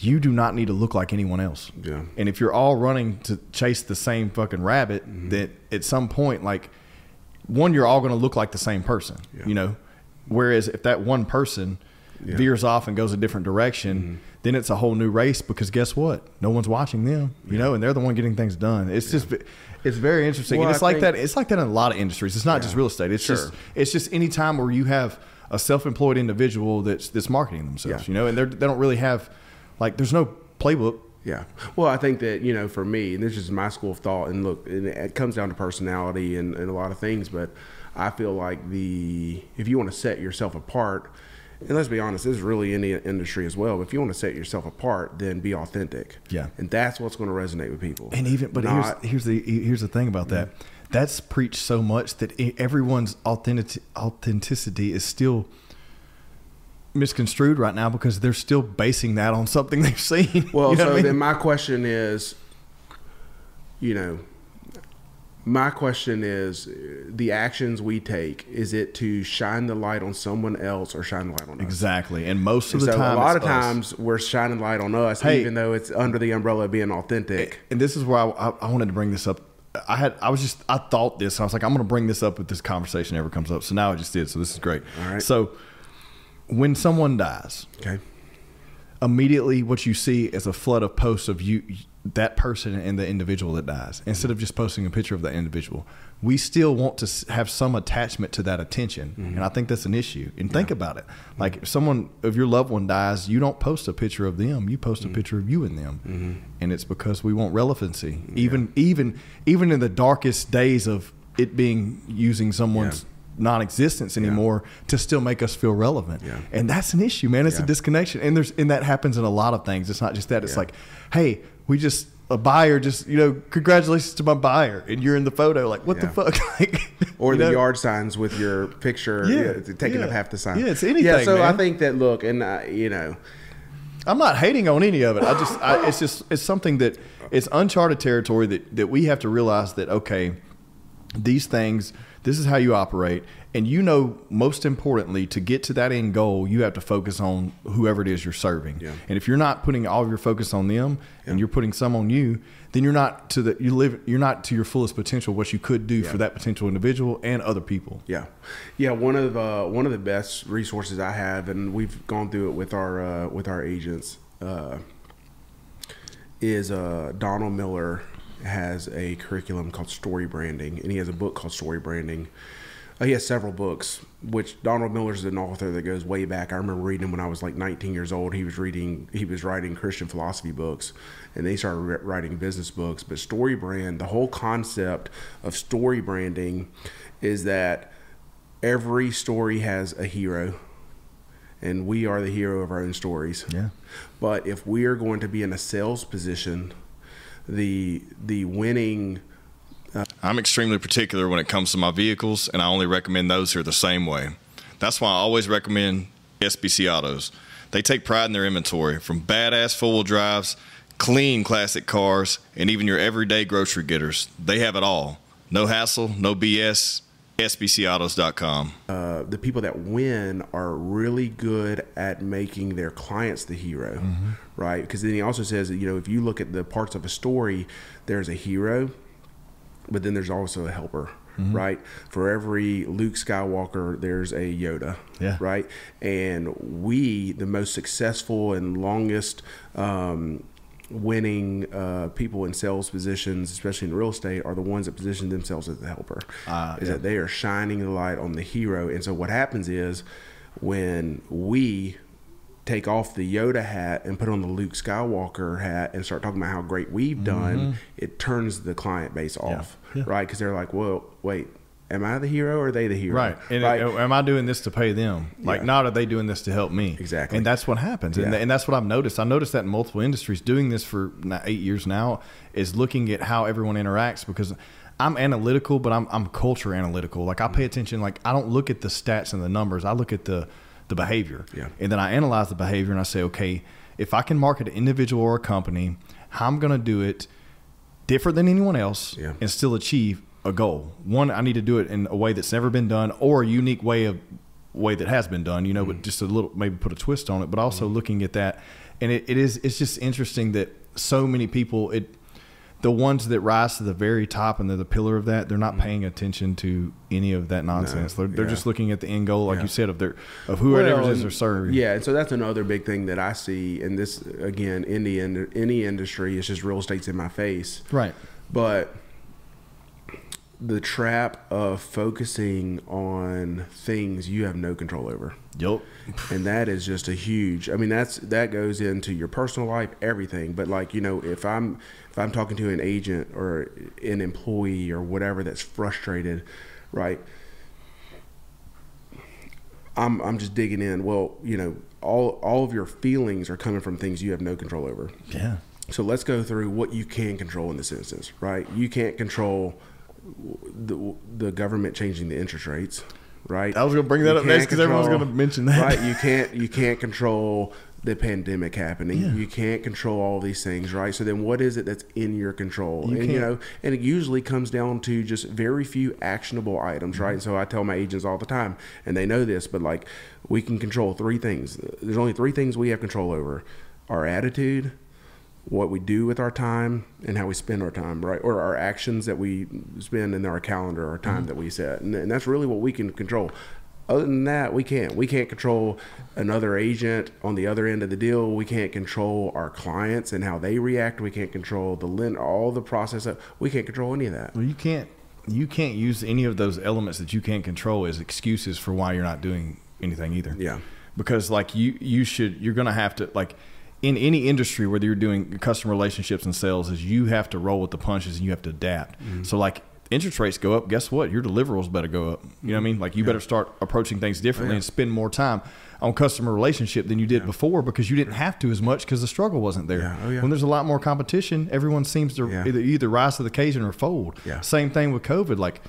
you do not need to look like anyone else. Yeah. And if you're all running to chase the same fucking rabbit, Mm-hmm. that at some point, like, one, you're all going to look like the same person, Yeah. you know? Whereas if that one person Yeah. Mm-hmm. veers off and goes a different direction, then it's a whole new race because guess what? No one's watching them, you know, and they're the one getting things done. It's just, it's very interesting. Well, and it's I like that. It's like that in a lot of industries. It's not just real estate. It's just, it's just any time where you have a self-employed individual that's, that's marketing themselves, Yeah. you know, and they're, they don't really have, like, there's no playbook. Yeah. Well, I think that, you know, for me, and this is my school of thought, and look, and it comes down to personality and, and a lot of things, but I feel like the, if you want to set yourself apart, and let's be honest, this is really in the industry as well. But if you want to set yourself apart, then be authentic. Yeah. And that's what's going to resonate with people. And even, but Not- here's here's the here's the thing about that. That's preached so much that everyone's authentic authenticity is still misconstrued right now because they're still basing that on something they've seen. Well, You know so I mean? then my question is, you know, my question is, the actions we take is it to shine the light on someone else or shine the light on us? exactly. And most of And the so time, a lot of us. times we're shining light on us, Hey. even though it's under the umbrella of being authentic. and this is where I, I, wanted to bring this up. I had I was just I thought this. And I was like, I'm going to bring this up if this conversation ever comes up. So now I just did. So this is great. All right. So when someone dies, Okay. immediately what you see is a flood of posts of you that person and the individual that dies. Instead of just posting a picture of that individual we still want to have some attachment to that attention. And i think that's an issue. And think about it. Like if someone if your loved one dies you don't post a picture of them. You post a mm-hmm. picture of you and them. Mm-hmm. And it's because we want relevancy. Even even even in the darkest days of it being using someone's non-existence anymore to still make us feel relevant. Yeah. and that's an issue man. It's Yeah. a disconnection. And there's and that happens in a lot of things. It's not just that. It's Yeah. like hey we just a buyer just you know congratulations to my buyer and you're in the photo like what the fuck like Or the know? yard signs with your picture, Yeah, yeah, taking yeah. up half the sign. Yeah, it's anything, Yeah, so I think that look, and uh, you know, I'm not hating on any of it. I just, I, it's just, it's something that it's uncharted territory that that we have to realize that okay, these things, this is how you operate, and you know, most importantly, to get to that end goal, you have to focus on whoever it is you're serving. Yeah. And if you're not putting all of your focus on them, and you're putting some on you, then you're not to the you live, you're not to your fullest potential what you could do for that potential individual and other people. Yeah, yeah. One of uh, one of the best resources I have, and we've gone through it with our uh, with our agents, uh, is uh, Donald Miller has a curriculum called Story Branding, and he has a book called Story Branding. Uh, he has several books, which Donald Miller's an author that goes way back. I remember reading him when I was like 19 years old. He was reading, he was writing Christian philosophy books, and they started ri- writing business books. But story brand, the whole concept of story branding, is that every story has a hero, and we are the hero of our own stories. Yeah. But if we are going to be in a sales position, the the winning uh, I'm extremely particular when it comes to my vehicles, and I only recommend those who are the same way. That's why I always recommend SBC Autos. They take pride in their inventory from badass four wheel drives, clean classic cars, and even your everyday grocery getters. They have it all. No hassle, no BS. SBCAutos.com. uh, the people that win are really good at making their clients the hero, right? Because then he also says that you know if you look at the parts of a story, there's a hero, but then there's also a helper. Right for every Luke Skywalker, there's a Yoda. Yeah. Right, and we, the most successful and longest um, winning uh, people in sales positions, especially in real estate, are the ones that position themselves as the helper. Ah, is yeah. that they are shining the light on the hero. And so what happens is when we take off the Yoda hat and put on the Luke Skywalker hat and start talking about how great we've done, it turns the client base off, Mm-hmm. Yeah. right? Because they're like, well, wait, am I the hero or are they the hero? Right. And right? uh, am I doing this to pay them? Like, Yeah. not are they doing this to help me? Exactly. And that's what happens. And, Yeah. and that's what I've noticed. I noticed that in multiple industries doing this for eight years now is looking at how everyone interacts because I'm analytical, but I'm, I'm culture analytical. Like, I pay attention. Like, I don't look at the stats and the numbers. I look at the, the behavior. Yeah. And then I analyze the behavior and I say, okay, if I can market an individual or a company, how I'm going to do it different than anyone else Yeah. and still achieve a goal. One, I need to do it in a way that's never been done or a unique way of way that has been done, you know, but mm. just a little maybe put a twist on it, but also mm. looking at that. And it, it is it's just interesting that so many people it the ones that rise to the very top and they're the pillar of that, they're not mm. paying attention to any of that nonsense. they're they're yeah. just looking at the end goal, like Yeah. you said, of their of whoever Well, it is they're serving. Yeah, and so that's another big thing that I see. And this again, in the ind- any industry, it's just real estate's in my face. Right. But the trap of focusing on things you have no control over. Yup. And that is just a huge I mean that's that goes into your personal life, everything. But like, you know, if I'm if I'm talking to an agent or an employee or whatever that's frustrated, right? I'm I'm just digging in. Well, you know, all all of your feelings are coming from things you have no control over. Yeah. So let's go through what you can control in this instance, right? You can't control the, the government changing the interest rates, right? I was gonna bring that You up next can't 'cause everyone's gonna mention that. Right, you can't you can't control the pandemic happening. Yeah. You can't control all these things, right? So then, what is it that's in your control? You and you know, and it usually comes down to just very few actionable items, right? Mm-hmm. So I tell my agents all the time, and they know this, but like we can control three things. There's only three things we have control over: our attitude, what we do with our time and how we spend our time, right? Or our actions that we spend in our calendar our time mm-hmm. that we set. And, and that's really what we can control. Other than that, we can't. We can't control another agent on the other end of the deal. We can't control our clients and how they react. We can't control the lend, all the process. Of, we can't control any of that. Well, you can't you can't use any of those elements that you can't control as excuses for why you're not doing anything either. Yeah. Because like you you should you're gonna have to like in any industry whether you're doing customer relationships and sales is you have to roll with the punches and you have to adapt. Mm-hmm. So like interest rates go up, guess what? Your deliverables better go up. You know what I mean? Like you better start approaching things differently yeah. and spend more time on customer relationship than you did before because you didn't have to as much because the struggle wasn't there. Yeah. Oh, yeah. When there's a lot more competition, everyone seems to Yeah. either either rise to the occasion or fold. Yeah. Same thing with COVID. Like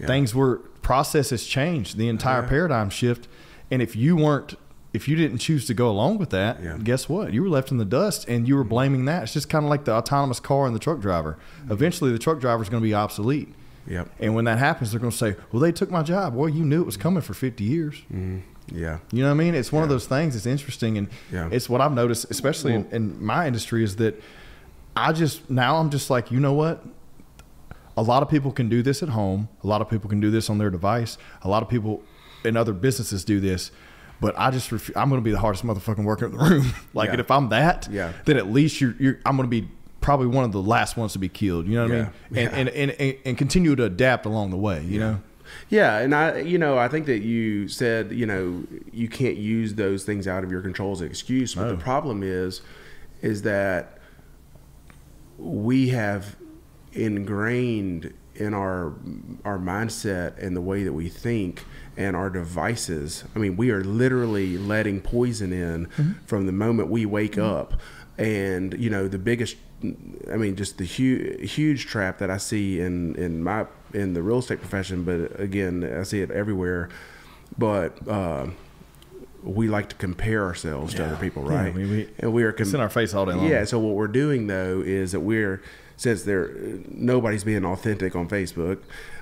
Yeah. things were processes changed, the entire Yeah. paradigm shift. And if you weren't if you didn't choose to go along with that, Yeah. guess what? You were left in the dust and you were mm-hmm. blaming that. It's just kind of like the autonomous car and the truck driver. Mm-hmm. Eventually the truck driver is going to be obsolete. Yep. And when that happens, they're going to say, "Well, they took my job." Well, you knew it was coming for 50 years. Mm-hmm. Yeah. You know what I mean? It's one of those things. It's interesting, and Yeah. it's what I've noticed, especially in, in my industry, is that I just now I'm just like, you know what? A lot of people can do this at home. A lot of people can do this on their device. A lot of people in other businesses do this. But I just refu- I'm going to be the hardest motherfucking worker in the room. like, Yeah. and if I'm that, Yeah. then at least you're, you're I'm going to be probably one of the last ones to be killed. You know what I Yeah. mean? Yeah. And, and, and and and continue to adapt along the way. You know? Yeah, and I, you know, I think that you said, you know, you can't use those things out of your control as an excuse. But No. the problem is, is that we have ingrained in our our mindset and the way that we think and our devices. I mean, we are literally letting poison in from the moment we wake up. And you know, the biggest, I mean, just the huge huge trap that I see in in my in the real estate profession, but again, I see it everywhere. But uh, we like to compare ourselves to other people, Yeah, right? we- we- and we are It's in our face all day long. yeah. So what we're doing though is that we're since there nobody's being authentic on Facebook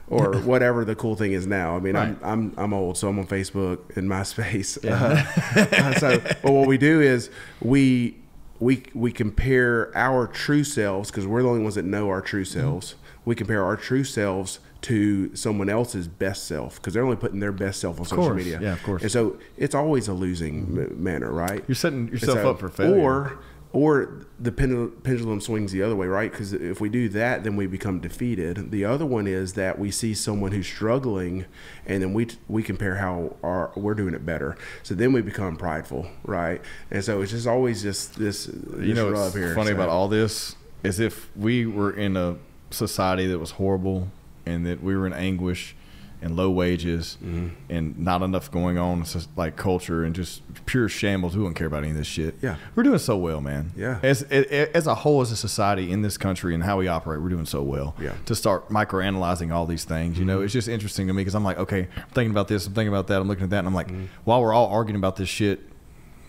or whatever the cool thing is now. I mean, Right. I'm I'm I'm old, so I'm on Facebook and MySpace. Uh, so, but what we do is we we we compare our true selves because we're the only ones that know our true Mm-hmm. selves. We compare our true selves to someone else's best self because they're only putting their best self on social course. media. Yeah, of course. And so it's always a losing m- manner, right? You're setting yourself so- up for failure. Or or the pendulum, pendulum swings the other way, right? Because if we do that, then we become defeated. The other one is that we see someone who's struggling, and then we we compare how our, we're doing it better. So then we become prideful, right? And so it's just always just this, this you know what's here. funny So- about all this is if we were in a society that was horrible and that we were in anguish and low wages Mm-hmm. and not enough going on it's just like culture and just pure shambles we don't care about any of this shit Yeah. we're doing so well man Yeah. as as a whole as a society in this country and how we operate we're doing so well Yeah. Mm-hmm. to start microanalyzing all these things you know it's just interesting to me because i'm like okay i'm thinking about this i'm thinking about that i'm looking at that and i'm like Mm-hmm. while we're all arguing about this shit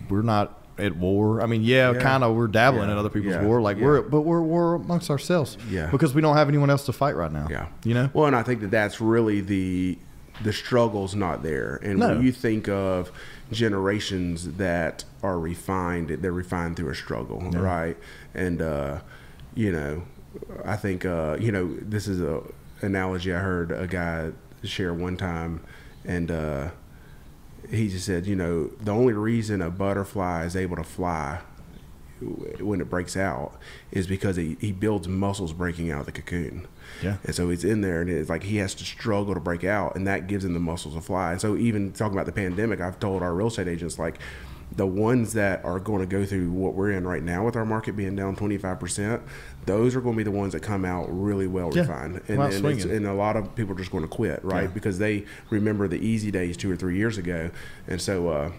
we're not at war. I mean, yeah, Yeah. kind of. We're dabbling Yeah. in other people's Yeah. war, like Yeah. we're, but we're war amongst ourselves. Yeah. because we don't have anyone else to fight right now. Yeah. you know. Well, and I think that that's really the the struggle's not there. And No. when you think of generations that are refined, they're refined through a struggle, right? And uh, you know, I think uh, you know this is a analogy I heard a guy share one time, and uh, he just said, you know, the only reason a butterfly is able to fly when it breaks out is because he, he builds muscles breaking out of the cocoon. Yeah. And so he's in there and it's like he has to struggle to break out and that gives him the muscles to fly. And so even talking about the pandemic, I've told our real estate agents like the ones that are going to go through what we're in right now with our market being down 25%, those are going to be the ones that come out really well Yeah. refined. And, and, it's- and a lot of people are just going to quit, right? Yeah. Because they remember the easy days two or three years ago. And so, uh,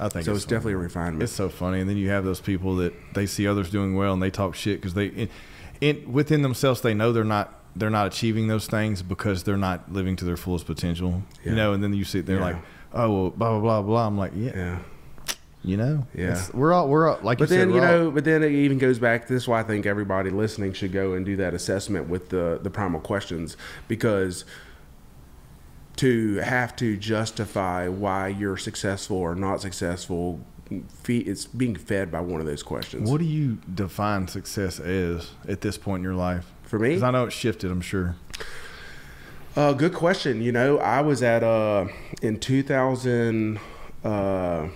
I think so it's funny. definitely a refinement. It's so funny, and then you have those people that they see others doing well and they talk shit because they, in, in within themselves, they know they're not they're not achieving those things because they're not living to their fullest potential. Yeah. You know, and then you see they're like, oh well, blah blah blah blah. I'm like, Yeah. You know, Yeah. It's- we're all we're all like But you then said, you we're all- know, but then it even goes back. This is why I think everybody listening should go and do that assessment with the the primal questions because to have to justify why you're successful or not successful, it's being fed by one of those questions. what do you define success as at this point in your life? For me, Because I know it shifted. I'm sure. Uh, good question. You know, I was at uh in 2000 uh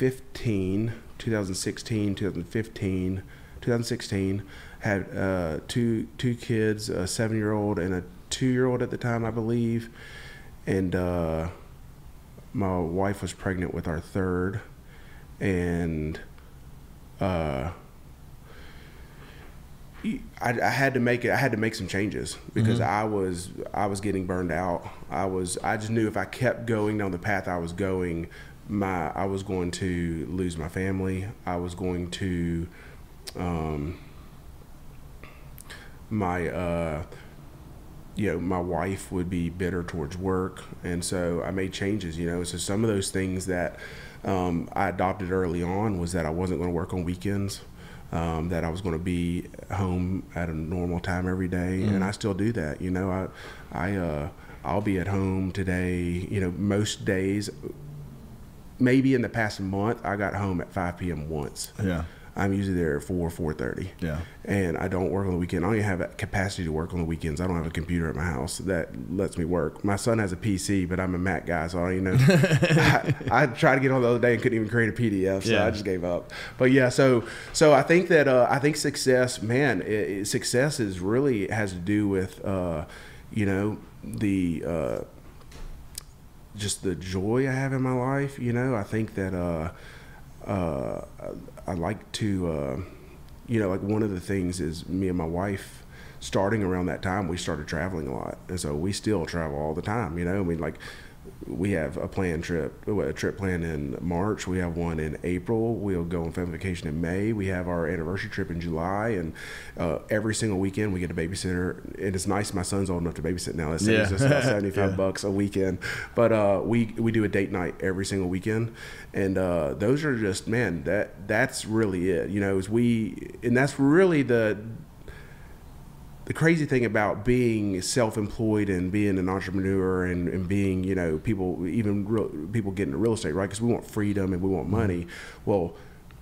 15, 2016, 2015, 2016 had uh two two kids, a 7-year-old and a 2-year-old at the time, I believe. And uh my wife was pregnant with our third and uh I, I had to make it. I had to make some changes because I was I was getting burned out. I was I just knew if I kept going down the path I was going, my I was going to lose my family. I was going to, um, my uh, you know my wife would be bitter towards work, and so I made changes. You know, so some of those things that um, I adopted early on was that I wasn't going to work on weekends um, that I was going to be home at a normal time every day, and I still do that. You know, I, I, uh, I'll be at home today. You know, most days. Maybe in the past month, I got home at 5 p.m. once. Yeah. I'm usually there at 4, 4.30. Yeah. And I don't work on the weekend. I don't even have that capacity to work on the weekends. I don't have a computer at my house that lets me work. My son has a PC, but I'm a Mac guy, so I don't even know. I, I tried to get on the other day and couldn't even create a PDF, so Yeah. I just gave up. But yeah, so so I think that uh, I think success, man, it, it- success is really has to do with uh, you know the uh, just the joy I have in my life. You know, I think that uh, uh, I like to, uh, you know, like one of the things is me and my wife. Starting around that time, we started traveling a lot, and so we still travel all the time. You know, I mean, like we have a planned trip, a trip planned in March. We have one in April. We'll go on family vacation in May. We have our anniversary trip in July, and uh, every single weekend we get a babysitter. And it's nice. My son's old enough to babysit now. That saves Yeah. us about seventy-five Yeah. bucks a weekend. But uh, we we do a date night every single weekend, and uh, those are just man that that's really it. You know, is we and that's really the the crazy thing about being self-employed and being an entrepreneur and, and being you know people even real, people get into real estate right because we want freedom and we want money well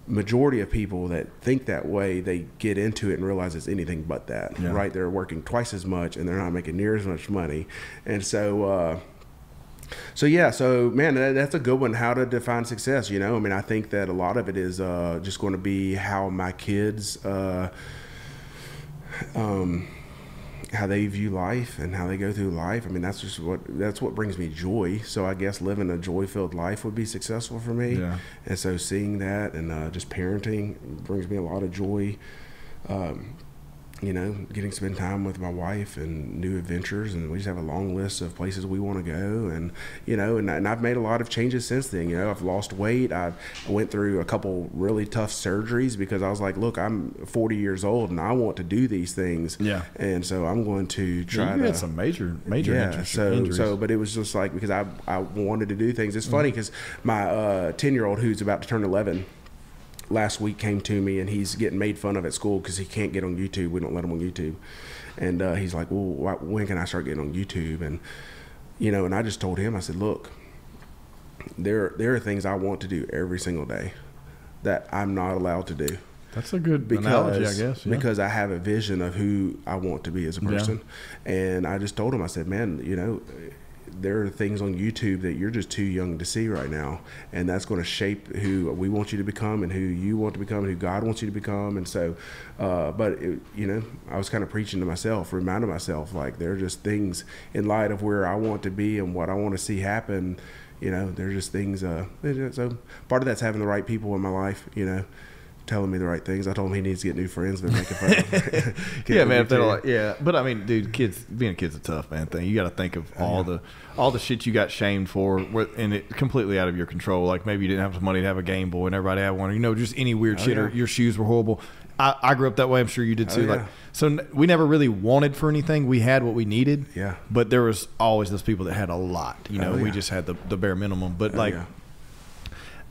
majority of people that think that way they get into it and realize it's anything but that Yeah. right they're working twice as much and they're not making near as much money and so uh so yeah, so man, that, that's a good one. How to define success? You know, I mean, I think that a lot of it is uh, just going to be how my kids, uh, um, how they view life and how they go through life. I mean, that's just what that's what brings me joy. So I guess living a joy-filled life would be successful for me. Yeah. And so seeing that and uh, just parenting brings me a lot of joy. Um, you know, getting to spend time with my wife and new adventures, and we just have a long list of places we want to go, and you know, and, and I've made a lot of changes since then. You know, I've lost weight. I went through a couple really tough surgeries because I was like, look, I'm 40 years old and I want to do these things. Yeah. and so I'm going to try Yeah, you to had some major major yeah, interest, so injuries. so, but it was just like because I I wanted to do things. It's Mm-hmm. funny because my ten year old who's about to turn eleven last week came to me and he's getting made fun of at school because he can't get on YouTube. We don't let him on YouTube, and uh, he's like, "Well, wh- when can I start getting on YouTube?" And you know, and I just told him, I said, "Look, there there are things I want to do every single day that I'm not allowed to do." That's a good because analogy, I guess. Yeah. because I have a vision of who I want to be as a Yeah. person, and I just told him, I said, man, you know, there are things on YouTube that you're just too young to see right now, and that's going to shape who we want you to become and who you want to become and who God wants you to become, and so, uh, but it, you know, I was kind of preaching to myself, reminding myself like there are just things in light of where I want to be and what I want to see happen. You know, there's just things. Uh, so part of that's having the right people in my life. You know, telling me the right things. I told him he needs to get new friends. They're making fun of yeah, man. If like, yeah, but I mean, dude, kids being a kid's a tough man thing. You got to think of all the all the shit you got shamed for, and it completely out of your control. Like maybe you didn't have the money to have a Game Boy, and everybody had one. Or, you know, just any weird Oh, shit, or your shoes were horrible. I, I grew up that way. I'm sure you did oh, too. Oh, yeah. Like, so we never really wanted for anything. We had what we needed. Yeah. But there was always those people that had a lot. You oh, know, Oh, we just had the, the bare minimum. But Oh, like, yeah.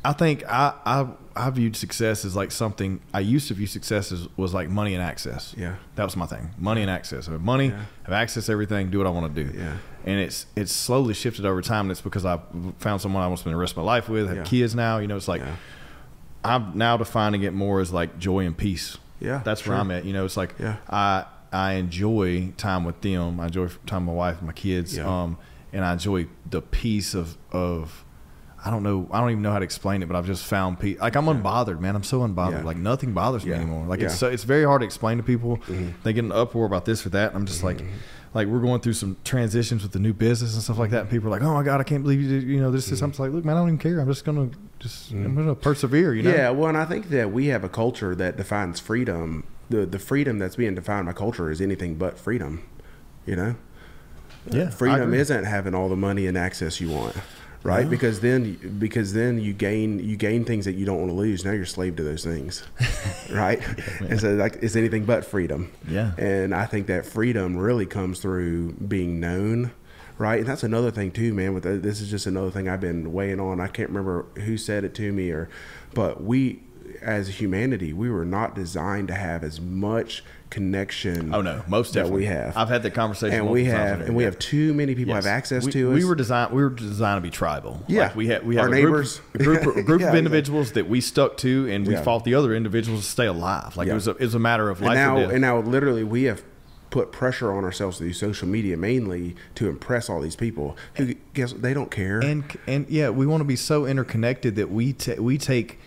I think I, I I viewed success as like something I used to view success as was like money and access. Yeah. That was my thing. Money and access. I have money, Yeah. have access to everything, do what I want to do. Yeah. And it's it's slowly shifted over time. And it's because I found someone I want to spend the rest of my life with, have Yeah. kids now. You know, it's like Yeah. I'm now defining it more as like joy and peace. Yeah, That's where. I'm at. You know, it's like Yeah. I I enjoy time with them. I enjoy time with my wife and my kids. Um, and I enjoy the peace of of I don't know. I don't even know how to explain it, but I've just found peace. Like I'm unbothered, man. I'm so unbothered. Yeah. Like nothing bothers me anymore. Like it's so, it's very hard to explain to people. Mm-hmm. They get an uproar about this or that. And I'm just like, mm-hmm. like we're going through some transitions with the new business and stuff like that. And people are like, oh my god, I can't believe you did. You know this. This. Mm-hmm. I'm just like, look, man, I don't even care. I'm just gonna just I'm mm-hmm. gonna persevere. You know. Yeah, well, and I think that we have a culture that defines freedom. The the freedom that's being defined by culture is anything but freedom. You know, Yeah. Freedom isn't having all the money and access you want, right? Because then because then you gain you gain things that you don't want to lose. Now you're slave to those things, right? and so like it's anything but freedom. Yeah. And I think that freedom really comes through being known, right? And that's another thing too, man. With the, this is just another thing I've been weighing on. I can't remember who said it to me, or but we, as humanity, we were not designed to have as much connection. Oh no, most that definitely. we have. I've had that conversation, and we have, and we have too many people Yes. have access we, to us. We were designed. We were designed to be tribal. Yeah. Like we had we had Our a group, neighbors. a group, a group Yeah, of yeah. individuals that we stuck to, and we Yeah. fought the other individuals to stay alive. Like Yeah. it was a, it was a matter of and life now or death. and now literally we have put pressure on ourselves through social media mainly to impress all these people who guess they don't care. and and yeah, we want to be so interconnected that we ta- we take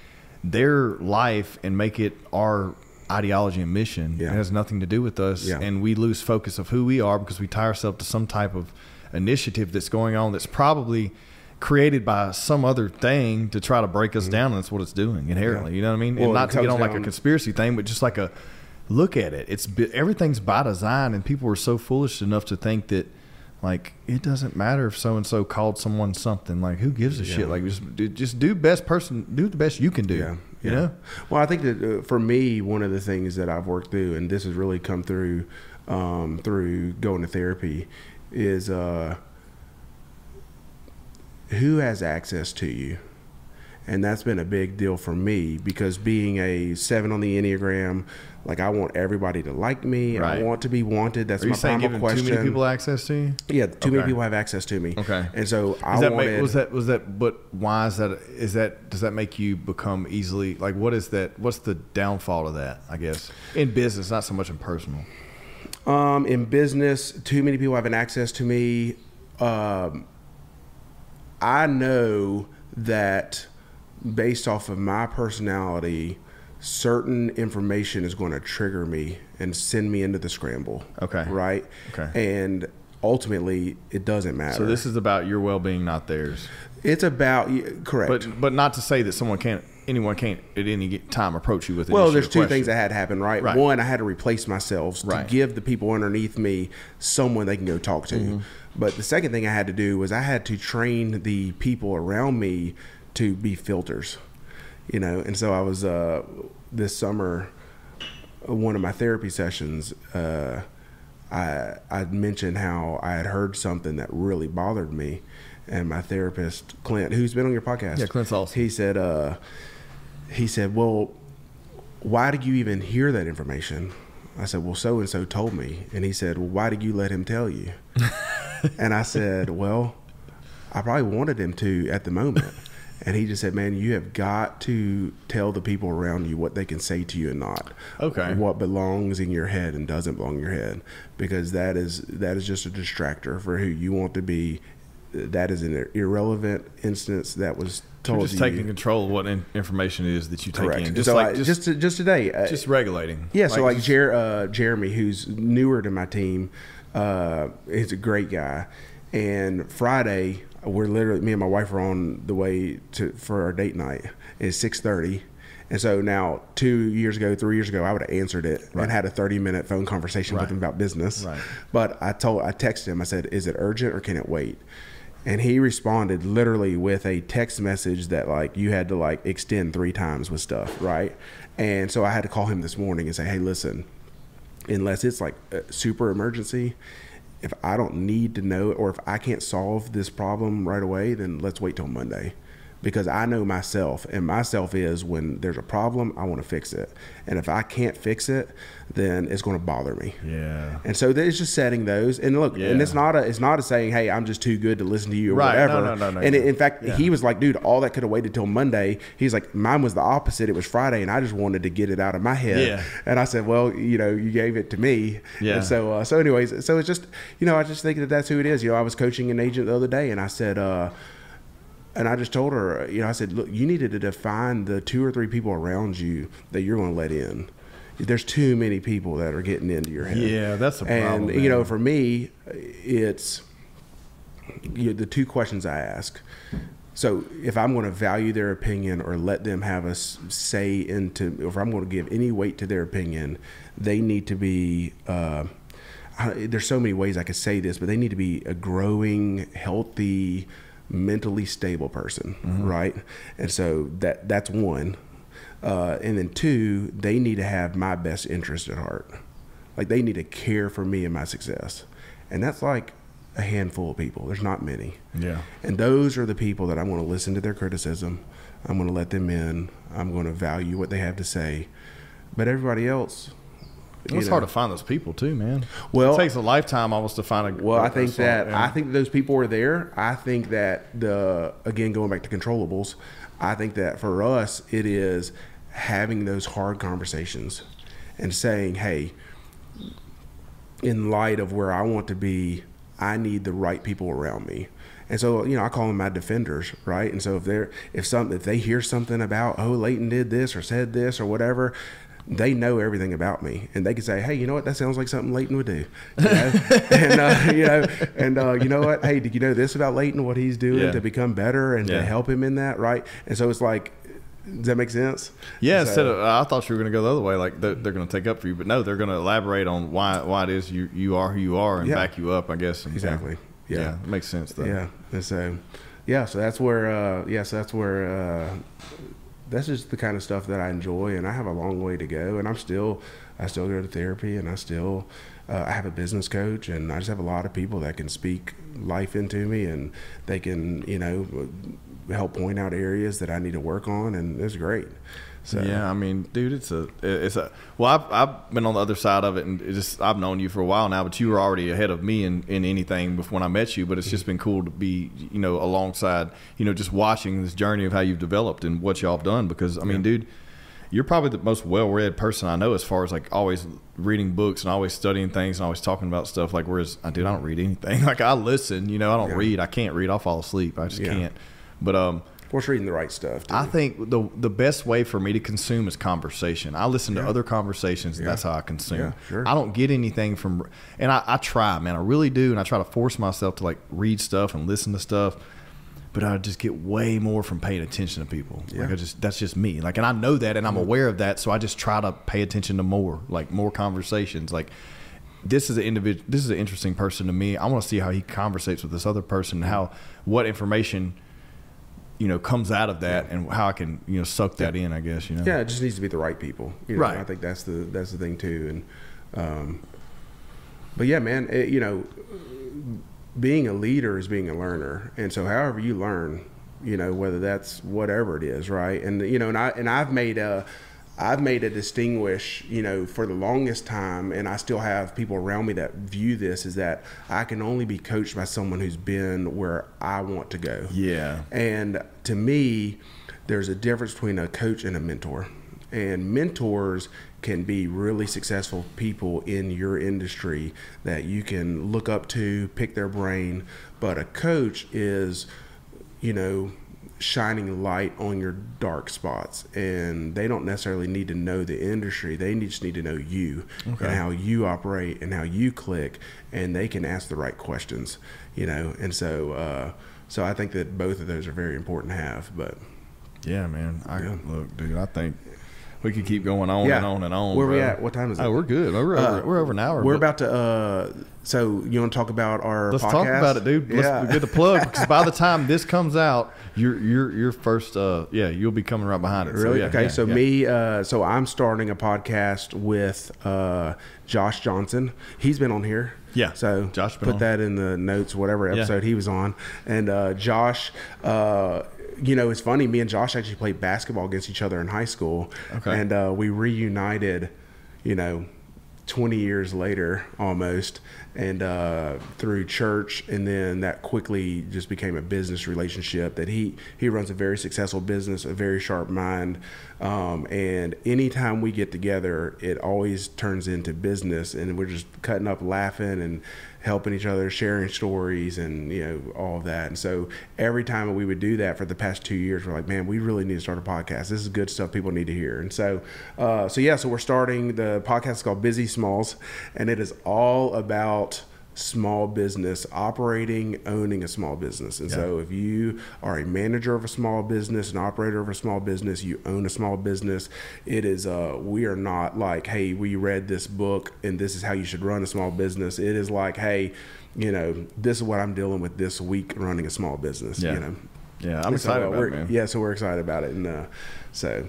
their life and make it our ideology and mission. Yeah. It has nothing to do with us, Yeah. and we lose focus of who we are because we tie ourselves to some type of initiative that's going on that's probably created by some other thing to try to break us down and that's what it's doing inherently Mm-hmm. Yeah. you know what i mean Well, and not to get on like a conspiracy thing but just like a look at it it's everything's by design and people are so foolish enough to think that like it doesn't matter if so and so called someone something like who gives a Yeah. shit like just do- just do best person do the best you can do Yeah, you yeah. know Well, I think that uh, for me, one of the things that I've worked through, and this has really come through um, through going to therapy, is uh, who has access to you, and that's been a big deal for me because being a seven on the enneagram, like I want everybody to like me, Right. I want to be wanted. That's are you my saying primal question. too many people access to you yeah, too many people have access to me. Okay. and so I that wanted. make, was that was that but why is that is that does that make you become easily like what is that what's the downfall of that i guess in business not so much in personal Um, in business, too many people having access to me. Um, I know that based off of my personality, certain information is going to trigger me and send me into the scramble. Okay. Right. Okay. And ultimately, it doesn't matter. so this is about your well-being not theirs it's about correct. but but not to say that someone can't anyone can't at any time approach you with an Well, there's two question. things that had to happen, right? Right. One, I had to replace myself Right. to give the people underneath me someone they can go talk to. Mm-hmm. But the second thing I had to do was I had to train the people around me to be filters, you know. And so I was uh, this summer, uh, one of my therapy sessions. Uh, I I mentioned how I had heard something that really bothered me, and my therapist Clint, who's been on your podcast, Yeah, Clint's awesome. He said, uh, he said, well, why did you even hear that information? I said, well, so and so told me, and he said, well, why did you let him tell you? and I said, well, I probably wanted him to at the moment. And he just said, "Man, you have got to tell the people around you what they can say to you and not. Okay. What belongs in your head and doesn't belong in your head, because that is that is just a distractor for who you want to be. That is an irrelevant instance that was You're just to taking you. control of what in, information is that you take Correct. in just so like I, just just just, just today, uh, just regulating yeah, so like Jer- uh, Jeremy, who's newer to my team, uh, he's a great guy. And Friday, we're literally me and my wife are on the way to for our date night. It's six thirty, and so now two years ago, three years ago, I would have answered it Right. and had a thirty minute phone conversation Right. with him about business. Right. But I told, I texted him. I said, "Is it urgent or can it wait?" and he responded literally with a text message that like you had to like extend three times with stuff, right? And so I had to call him this morning and say, "Hey, listen, unless it's like a super emergency, if I don't need to know or if I can't solve this problem right away, then let's wait till Monday." Because I know myself, and myself is when there's a problem, I want to fix it. And if I can't fix it, then it's going to bother me. Yeah. And so it's just setting those. And look, yeah. and it's not a it's not a saying, hey, I'm just too good to listen to you or Right. No, whatever. no, no, no, and no. in fact, Yeah. he was like, dude, all that could have waited till Monday. He's like, mine was the opposite. It was Friday, and I just wanted to get it out of my head. Yeah. And I said, well, you know, you gave it to me. Yeah. And so, uh, so anyways, so it's just, you know, I just think that that's who it is. You know, I was coaching an agent the other day, and I said, uh, and I just told her, you know, I said, look, you needed to define the two or three people around you that you're going to let in. There's too many people that are getting into your head. Yeah, that's a problem. and problem, you know, for me, it's you know, the two questions I ask. So if I'm going to value their opinion or let them have a say into, if I'm going to give any weight to their opinion, they need to be. Uh, I- there's so many ways I could say this, but they need to be a growing, healthy, mentally stable person, right? And so that that's one. Uh, and then two, they need to have my best interest at heart. Like they need to care for me and my success. And that's like a handful of people. There's not many. Yeah. And those are the people that I'm going to listen to their criticism. I'm going to let them in. I'm going to value what they have to say. But everybody else, it's know- hard to find those people too, man. Well- it takes a lifetime almost to find a. Well, I think that and- I think those people are there. I think that the again going back to controllables, I think that for us it is having those hard conversations and saying, "Hey, in light of where I want to be, I need the right people around me." And so, you know, I call them my defenders, right? And so if they're if some if they hear something about, oh, Leighton did this or said this or whatever, they know everything about me, and they can say, "Hey, you know what? That sounds like something Leighton would do." You know? and uh, you know, and uh, you know what? Hey, did you know this about Leighton? What he's doing Yeah. to become better and Yeah. to help him in that, right? And so it's like, does that make sense? Yeah, So- instead of I thought you were going to go the other way, like they're, they're going to take up for you, but no, they're going to elaborate on why why it is you you are who you are and Yeah. back you up, I guess. And, Exactly. Yeah. Yeah. it makes sense though. Yeah, and so yeah, so that's where uh, yeah, so that's where uh, that's just the kind of stuff that I enjoy, and I have a long way to go, and I'm still I still go to therapy, and I still uh, I have a business coach, and I just have a lot of people that can speak life into me, and they can you know help point out areas that I need to work on, and it's great. So Yeah, I mean, dude, it's a, it's a. Well, I've, I've been on the other side of it, and it just I've known you for a while now, but you were already ahead of me in, in anything before when I met you. But it's just been cool to be, you know, alongside, you know, just watching this journey of how you've developed and what y'all have done. Because I mean, dude, you're probably the most well-read person I know, as far as like always reading books and always studying things and always talking about stuff. Like, whereas I dude, I don't read anything. Like, I listen, you know, I don't Yeah. read. I can't read. I'll fall asleep. I just Yeah. can't. But um, What's reading the right stuff? I think the the best way for me to consume is conversation. I listen to other conversations, and that's how I consume. Yeah, sure. I don't get anything from, and I, I try, man, I really do, and I try to force myself to like read stuff and listen to stuff. But I just get way more from paying attention to people. Like I just that's just me. Like, and I know that, and I'm aware of that, so I just try to pay attention to more, like more conversations. Like this is an individual. This is an interesting person to me. I want to see how he conversates with this other person, and how what information you know comes out of that and how I can you know suck that in I guess you know Yeah, it just needs to be the right people. You know, Right. I think that's the that's the thing too. And um, but yeah, man, it, you know, being a leader is being a learner, and so however you learn, you know, whether that's whatever it is, right? And you know, and I and I've made a. I've made a distinguish, you know, for the longest time, and I still have people around me that view this is that I can only be coached by someone who's been where I want to go. yeah And to me, there's a difference between a coach and a mentor. And mentors can be really successful people in your industry that you can look up to, pick their brain. But a coach is, you know, shining light on your dark spots. And they don't necessarily need to know the industry, they just need to know you and how you operate and how you click. And they can ask the right questions, you know. And so, uh, so I think that both of those are very important to have. But yeah man I Yeah. look dude I think we could keep going on Yeah. and on and on. Where we at? What time is it? Oh, we're good. We're over, Uh, we're over an hour. We're but about to. uh So you want to talk about our? Let's podcast? talk about it, dude. Let's Yeah. get the plug because by the time this comes out, your your your first uh yeah you'll be coming right behind it. So, Really? yeah, okay. yeah, so yeah. me, uh, so I'm starting a podcast with uh, Josh Johnson. He's been on here. Yeah. So Josh put on. that in the notes, whatever Yeah. episode he was on. And uh, Josh, uh, you know, it's funny. Me and Josh actually played basketball against each other in high school. Okay. And uh, we reunited. You know. 20 years later almost and uh, through church and then that quickly just became a business relationship that he he runs a very successful business a very sharp mind um, and anytime we get together it always turns into business and we're just cutting up laughing and helping each other sharing stories and you know all of that. And so every time we would do that for the past two years we're like man we really need to start a podcast. This is good stuff people need to hear. And so uh, so yeah so we're starting the podcast is called Bizzie Smalls and it is all about small business operating owning a small business. And so if you are a manager of a small business an operator of a small business you own a small business it is uh we are not like hey we read this book and this is how you should run a small business. It is like hey you know this is what i'm dealing with this week running a small business Yeah. you know? Yeah, I'm And excited so, uh, about we're- it, man. yeah so we're excited about it and uh so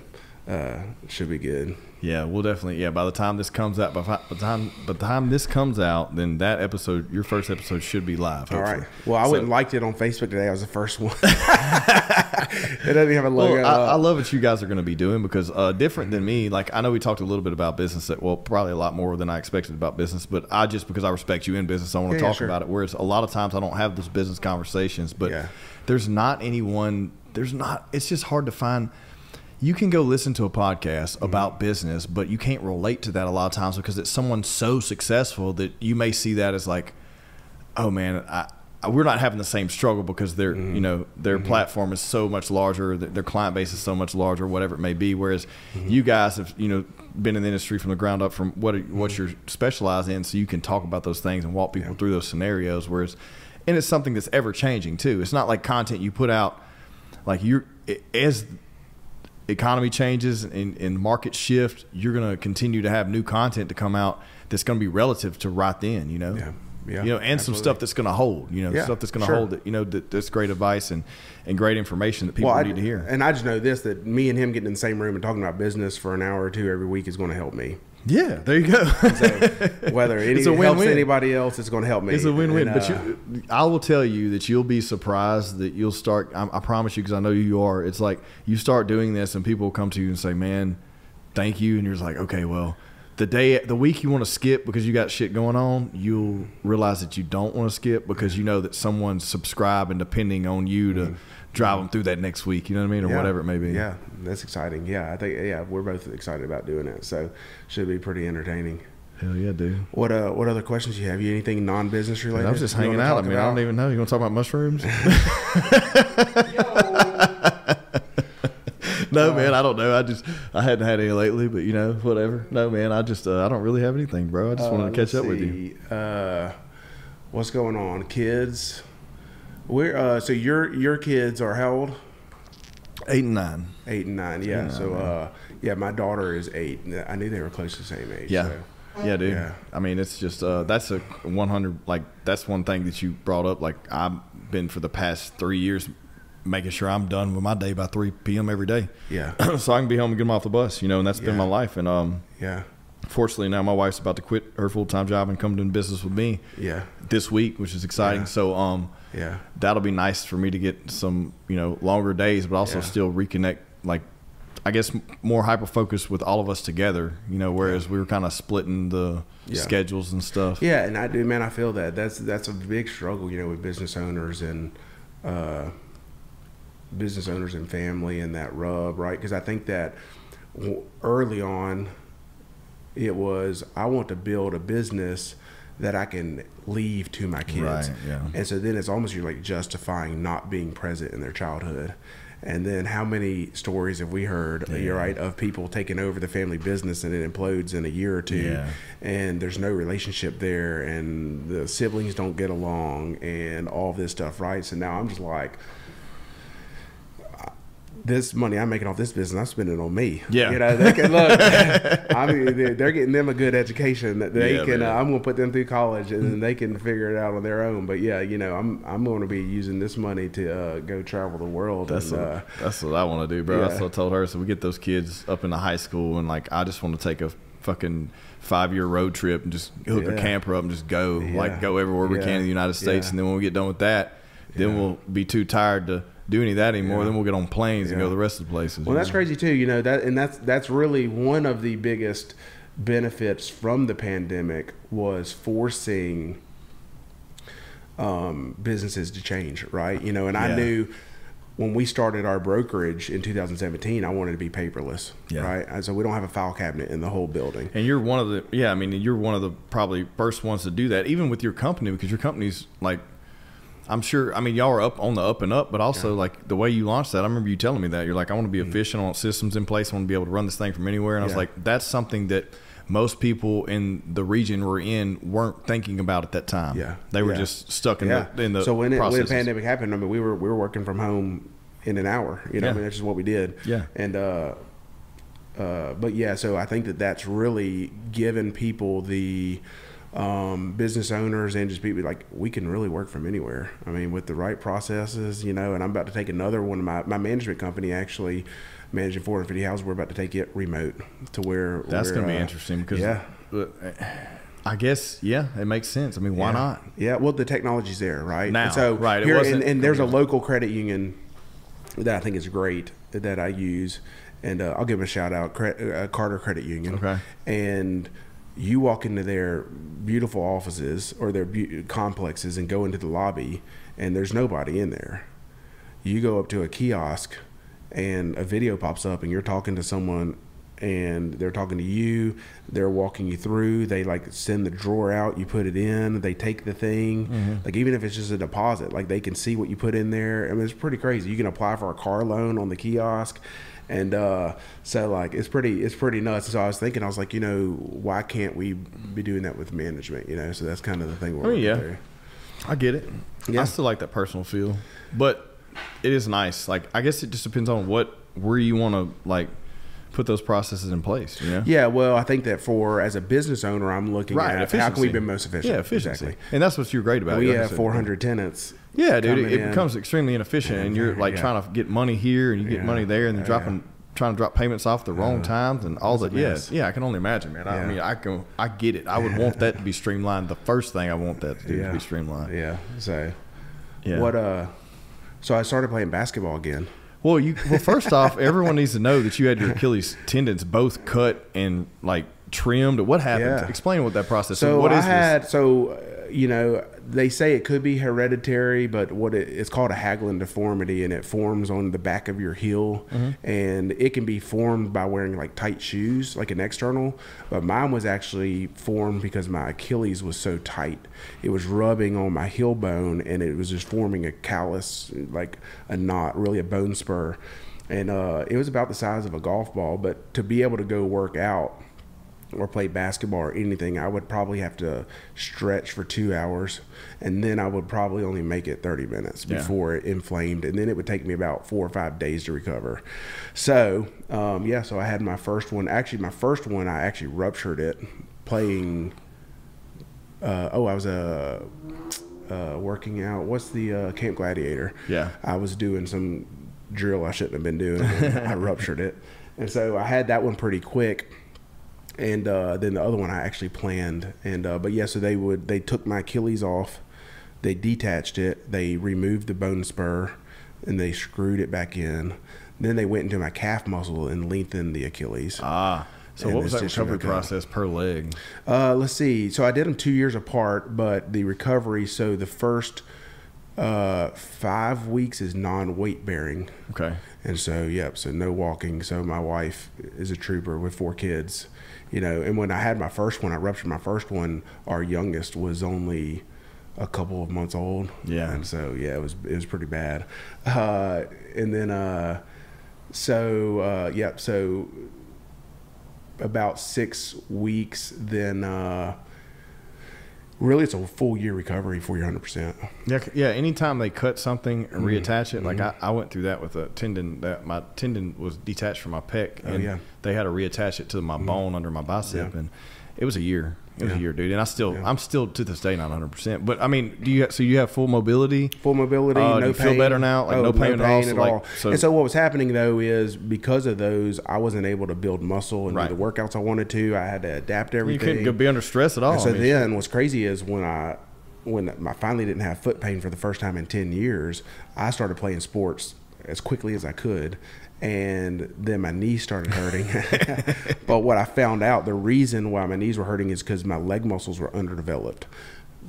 uh should be good Yeah, we'll definitely. Yeah, by the time this comes out, by, by the time by the time this comes out, then that episode, your first episode, should be live. all hopefully. right well i So- wouldn't liked it on facebook today i was the first one it doesn't even have a logo Well, I, I love what you guys are going to be doing because uh, different than me. Like I know we talked a little bit about business. That, well, probably a lot more than I expected about business. But I just because I respect you in business, I want to Yeah, yeah, talk sure. about it. Whereas a lot of times I don't have those business conversations. But Yeah. there's not anyone. There's not. It's just hard to find. You can go listen to a podcast Mm-hmm. about business, but you can't relate to that a lot of times because it's someone so successful that you may see that as like, oh man, I, I- we're not having the same struggle because their Mm-hmm. you know their platform is so much larger, th- their client base is so much larger, whatever it may be. Whereas Mm-hmm. you guys have you know been in the industry from the ground up, from what Mm-hmm. what you're specialized in, so you can talk about those things and walk people through those scenarios. Whereas, and it's something that's ever changing too. It's not like content you put out like you're as economy changes and, and market shift, you're going to continue to have new content to come out that's going to be relative to right then, you know? Yeah. Yeah, You know, and some stuff that's going to hold, you know, Yeah, stuff that's going to sure. hold that, you know, that, that's great advice and, and great information that people I- need to hear. And I just know this that me and him getting in the same room and talking about business for an hour or two every week is going to help me. Yeah, there you go. So whether it It's a helps win-win. anybody else, it's going to help me. It's a win-win. And, but uh, you, I will tell you that you'll be surprised that you'll start. I, I promise you, because I know you are. It's like you start doing this, and people will come to you and say, "Man, thank you," and you're just like, "Okay, well." The day, the week you want to skip because you got shit going on, you'll realize that you don't want to skip because you know that someone's subscribing, depending on you to drive them through that next week. You know what I mean, or yeah, whatever it may be. Yeah, that's exciting. Yeah, I think yeah, we're both excited about doing it. So should be pretty entertaining. Hell yeah, dude. What uh, what other questions you have? You anything non-business related? Man, I was just hanging out. I mean, I don't even know. You want to talk about mushrooms? no, man, I don't know. I just I hadn't had any lately, but you know, whatever. No, man, I just uh, I don't really have anything, bro. I just Uh, wanted to catch let's up with you. Uh, what's going on, kids? We're uh, so your your kids are how old? Eight and nine. Eight and nine. Yeah. so nine, uh, yeah, my daughter is eight. I knew they were close to the same age. Yeah. so. Yeah, dude. Yeah. I mean, it's just uh, that's a 100. Like that's one thing that you brought up. Like I've been for the past three years making sure I'm done with my day by 3 p.m. every day, Yeah. so I can be home and get them off the bus. You know, and that's been my life. And um, Yeah. Fortunately now my wife's about to quit her full time job and come doing business with me Yeah. this week, which is exciting. Yeah. So um, Yeah. that'll be nice for me to get some you know longer days, but also Yeah. still reconnect. Like I guess more hyper focused with all of us together. You know, whereas we were kind of splitting the schedules and stuff. Yeah, and I do, man. I feel that that's that's a big struggle, you know, with business owners and uh, business owners and family and that rub, right? Because I think that early on, it was I want to build a business that I can leave to my kids, Right, yeah. and so then it's almost you're like justifying not being present in their childhood. And then how many stories have we heard, you're right, of people taking over the family business and it implodes in a year or two Yeah. and there's no relationship there and the siblings don't get along and all this stuff right so now i'm just like this money I'm making off this business, I'm spending it on me. Yeah. you know, they can look. I mean, they're, they're getting them a good education that they Yeah, can. Uh. I'm going to put them through college, and then they can figure it out on their own. But yeah, you know, I'm I'm going to be using this money to uh, go travel the world. That's and, what, uh, that's what I want to do, bro. That's yeah. what I told her. So we get those kids up into high school, and like I just want to take a fucking five year road trip and just hook a camper up and just go, Yeah. like go everywhere we Yeah. can in the United States. Yeah. And then when we get done with that, then Yeah. we'll be too tired to do any of that anymore. Yeah. Then we'll get on planes and go to the rest of the places. Well, that's know? crazy too. You know that, and that's that's really one of the biggest benefits from the pandemic was forcing um, businesses to change, right? You know, and I knew when we started our brokerage in 2017, I wanted to be paperless, Yeah. right? And so we don't have a file cabinet in the whole building. And you're one of the yeah, I mean you're one of the probably first ones to do that, even with your company because your company's like I'm sure I mean y'all are up on the up and up, but also like the way you launched that, I remember you telling me that. You're like, I want to be efficient, I want systems in place, I want to be able to run this thing from anywhere. And I was Mm-hmm. Like, that's something that most people in the region we're in weren't thinking about at that time. Yeah. They were Yeah. just stuck in yeah. the in the so when it, when the pandemic happened, I mean, we were we were working from home in an hour. You know, Yeah. I mean, that's just what we did. Yeah. And uh, uh, but yeah, so I think that that's really given people the um, business owners and just people like we can really work from anywhere. I mean, with the right processes, you know. And I'm about to take another one of my my management company actually. Managing 450 houses, we're about to take it remote to where That's going to be uh, interesting because yeah. I guess yeah, it makes sense. I mean, why yeah. not? Yeah, well, the technology's there, right? Now, And so right, it Here, wasn't- and, and there's a local credit union that I think is great that I use, and uh, I'll give them a shout out, uh, Carter Credit Union. Okay. And you walk into their beautiful offices or their bu- complexes and go into the lobby, and there's nobody in there. You go up to a kiosk, and a video pops up, and you're talking to someone and they're talking to you they're walking you through they like send the drawer out you put it in they take the thing. Mm-hmm. Like even if it's just a deposit like they can see what you put in there. I mean it's pretty crazy. You can apply for a car loan on the kiosk and uh, so like it's pretty it's pretty nuts so i was thinking i was like you know why can't we be doing that with management you know so that's kind of the thing we're I mean, yeah. through. I get it. Yeah. I still like that personal feel, but it is nice. Like I guess it just depends on what where you want to like put those processes in place. You know. yeah well i think that for as a business owner i'm looking Right. at how can we be most efficient Yeah, efficiency. exactly And that's what you're great about. we Like have said, 400 tenants Yeah, dude. It, in. becomes extremely inefficient, and you're like Yeah. trying to get money here and you get Yeah. money there, and then Yeah. dropping. Trying to drop payments off the wrong times and all that. a Yeah, yeah, I can only imagine, man. I Yeah. mean, I can, I get it. I would want that to be streamlined. The first thing I want that to do is Yeah. be streamlined. yeah so Yeah. What uh? So I started playing basketball again. Well, you well first off, everyone needs to know that you had your Achilles tendons both cut and like trimmed. What happened? Yeah. Explain what that process. So what I is had so uh, you know they say it could be hereditary, but what it, it's called a Haglund deformity, and it forms on the back of your heel, Mm-hmm. and it can be formed by wearing like tight shoes, like an external. But mine was actually formed because my Achilles was so tight; it was rubbing on my heel bone, and it was just forming a callus, like a knot, really a bone spur. And uh, it was about the size of a golf ball, but to be able to go work out or play basketball or anything, I would probably have to stretch for two hours, and then I would probably only make it 30 minutes Yeah. before it inflamed, and then it would take me about four or five days to recover. So, um, yeah, so I had my first one. Actually, my first one, I actually ruptured it playing. Uh, oh, I was uh, uh, working out. What's the uh, Camp Gladiator? Yeah. I was doing some drill I shouldn't have been doing. I ruptured it, and so I had that one pretty quick and uh, then the other one I actually planned. And uh, but yeah, so they would they took my Achilles off, they detached it, they removed the bone spur, and they screwed it back in. Then they went into my calf muscle and lengthened the Achilles. ah. So And what was that recovery process per leg? Uh, let's see. So I did them two years apart, but the recovery. So the first uh, five weeks is non-weight bearing. Okay. And so, yep, so no walking. So my wife is a trooper with four kids, you know. And when I had my first one, I ruptured my first one. Our youngest was only a couple of months old. Yeah. And so, yeah, it was it was pretty bad. Uh, and then, uh, so uh, yep, so about six weeks, then. Really it's a full year recovery for your 100%. Yeah, yeah. Anytime they cut something and mm-hmm. reattach it, like mm-hmm. I, I went through that with a tendon that my tendon was detached from my pec, Oh, and yeah. they had to reattach it to my mm-hmm. bone under my bicep, Yeah. and it was a year. It was Yeah. a year, dude. And I still, Yeah. I'm still to this day not 100. percent But I mean, do you? So you have full mobility? Full mobility, Uh, no pain. feel better now? Like, no pain at all? So, like, so- and so what was happening though is because of those, I wasn't able to build muscle and Right. do the workouts I wanted to. I had to adapt everything. You couldn't be under stress at all. And so I mean, then, what's crazy is when I when I finally didn't have foot pain for the first time in ten years, I started playing sports as quickly as I could, and then my knees started hurting. but what I found out, the reason why my knees were hurting is because my leg muscles were underdeveloped.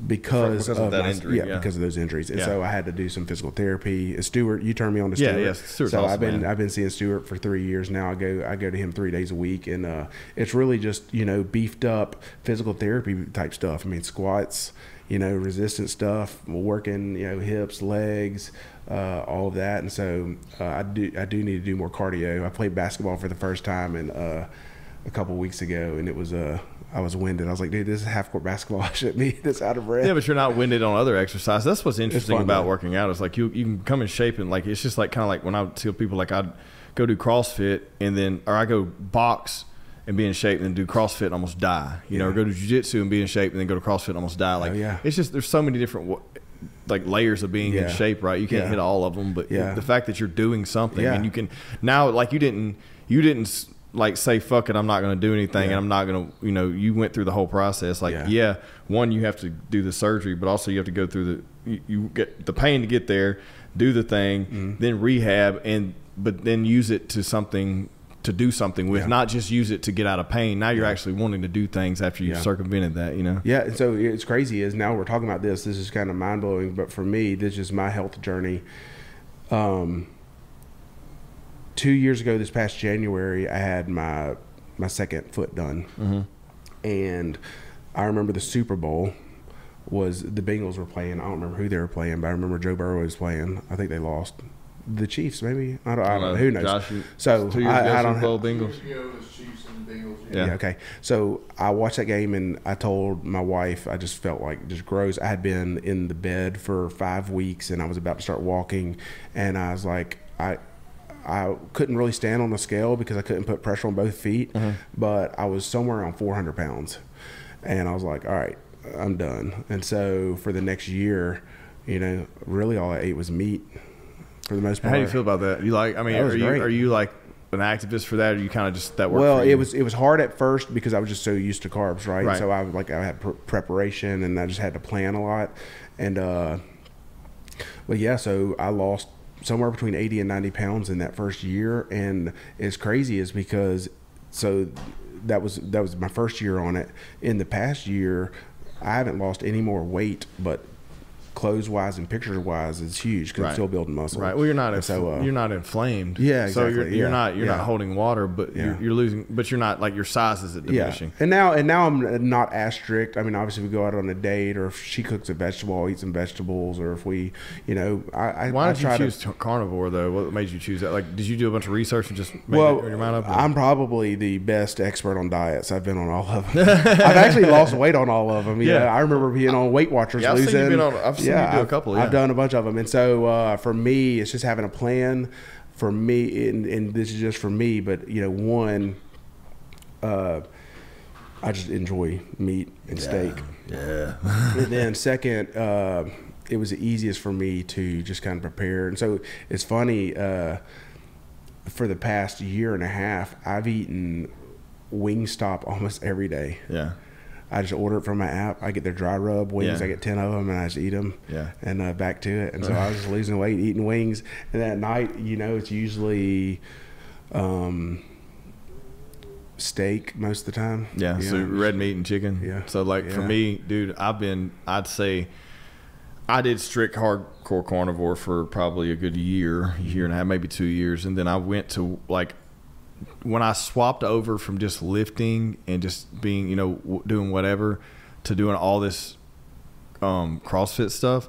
Because, Because of that my- injury, yeah, yeah. because of those injuries, and Yeah. so I had to do some physical therapy. And Stuart, you turned me on to Yeah, Stuart. yes, Stuart's so awesome, I've been man. I've been seeing Stuart for three years now. I go I go to him three days a week, and uh, it's really just you know beefed up physical therapy type stuff. I mean squats, you know resistance stuff, working you know hips, legs, uh, all of that. And so uh, I do I do need to do more cardio. I played basketball for the first time and uh, a couple weeks ago, and it was uh, I was winded. I was like, dude, this is half court basketball. I shouldn't be this out of breath. Yeah, but you're not winded on other exercise. That's what's interesting fun, about working out. It's like you you can come in shape and like it's just like kind of like when I tell people like I'd go do CrossFit and then or I go box and be in shape and then do CrossFit and almost die. You know, or go to jiu-jitsu and be in shape and then go to CrossFit and almost die. Like Oh, yeah. it's just there's so many different like layers of being in shape, right? You can't Yeah. hit all of them, but Yeah. the fact that you're doing something Yeah. and you can now like you didn't you didn't like say fuck it, I'm not going to do anything Yeah. and I'm not going to, you know, you went through the whole process. Like, Yeah. yeah, one, you have to do the surgery, but also you have to go through the, you, you get the pain to get there, do the thing, Mm-hmm. then rehab, and, but then use it to something, to do something with, Yeah. not just use it to get out of pain. Now you're actually wanting to do things after you've Yeah. circumvented that, you know? Yeah, and so it's crazy is now we're talking about this. This is kind of mind blowing, but for me, this is my health journey. Um, two years ago, this past January, I had my my second foot done, Mm-hmm. and I remember the Super Bowl was the Bengals were playing. I don't remember who they were playing, but I remember Joe Burrow was playing. I think they lost. The Chiefs, maybe I don't. I don't know. Who knows? Josh, so two years I, ago, I don't. Bowl Two Bengals. years ago, it was Chiefs and Bengals. Yeah. Yeah. Okay. So I watched that game and I told my wife I just felt like just gross. I had been in the bed for five weeks and I was about to start walking, and I was like I. I couldn't really stand on the scale because I couldn't put pressure on both feet, uh-huh. but I was somewhere around 400 pounds, and I was like, "All right, I'm done." And so for the next year, you know, really all I ate was meat for the most part. How do you feel about that? You like, I mean, are you, are you like an activist for that or you kind of just that work Well, it was it was hard at first because I was just so used to carbs, right? Right. So I was like I had pr- preparation and I just had to plan a lot, and uh, but yeah, so I lost somewhere between eighty and ninety pounds in that first year, and it's crazy is because so that was that was my first year on it. In the past year, I haven't lost any more weight, but clothes wise and pictures wise is huge because Right. I'm still building muscle. Right. Well, you're not. So uh, you're not inflamed. Yeah, Exactly. So you're, you're Yeah. not. You're Yeah. not holding water, but Yeah. you're, you're losing. But you're not like your size isn't diminishing. Yeah, and now and now I'm not as strict. I mean, obviously, we go out on a date, or if she cooks a vegetable, I'll eat some vegetables, or if we, you know, I, I Why I did you choose To, carnivore though? What made you choose that? Like, did you do a bunch of research and just well, your mind up? I'm probably the best expert on diets. I've been on all of them. I've actually lost weight on all of them. Yeah. I remember being on Weight Watchers Yeah, I've seen you losing. been on- I've seen you do a couple, I've done a bunch of them, and so uh, for me, it's just having a plan. For me, and, and this is just for me, but you know, one. Uh, I just enjoy meat and steak. yeah. and then second, uh, it was the easiest for me to just kind of prepare. And so it's funny. Uh, for the past year and a half, I've eaten Wingstop almost every day. yeah. I just order it from my app. I get their dry rub wings. Yeah. I get ten of them, and I just eat them. Yeah. And uh, back to it. And so I was just losing weight, eating wings. And at night, you know, it's usually um, steak most of the time. Yeah, so know? red meat and chicken. Yeah. So like for me, dude, I've been I'd say I did strict hardcore carnivore for probably a good year, year and a half, maybe two years, and then I went to like when I swapped over from just lifting and just being, you know, w- doing whatever to doing all this um, CrossFit stuff.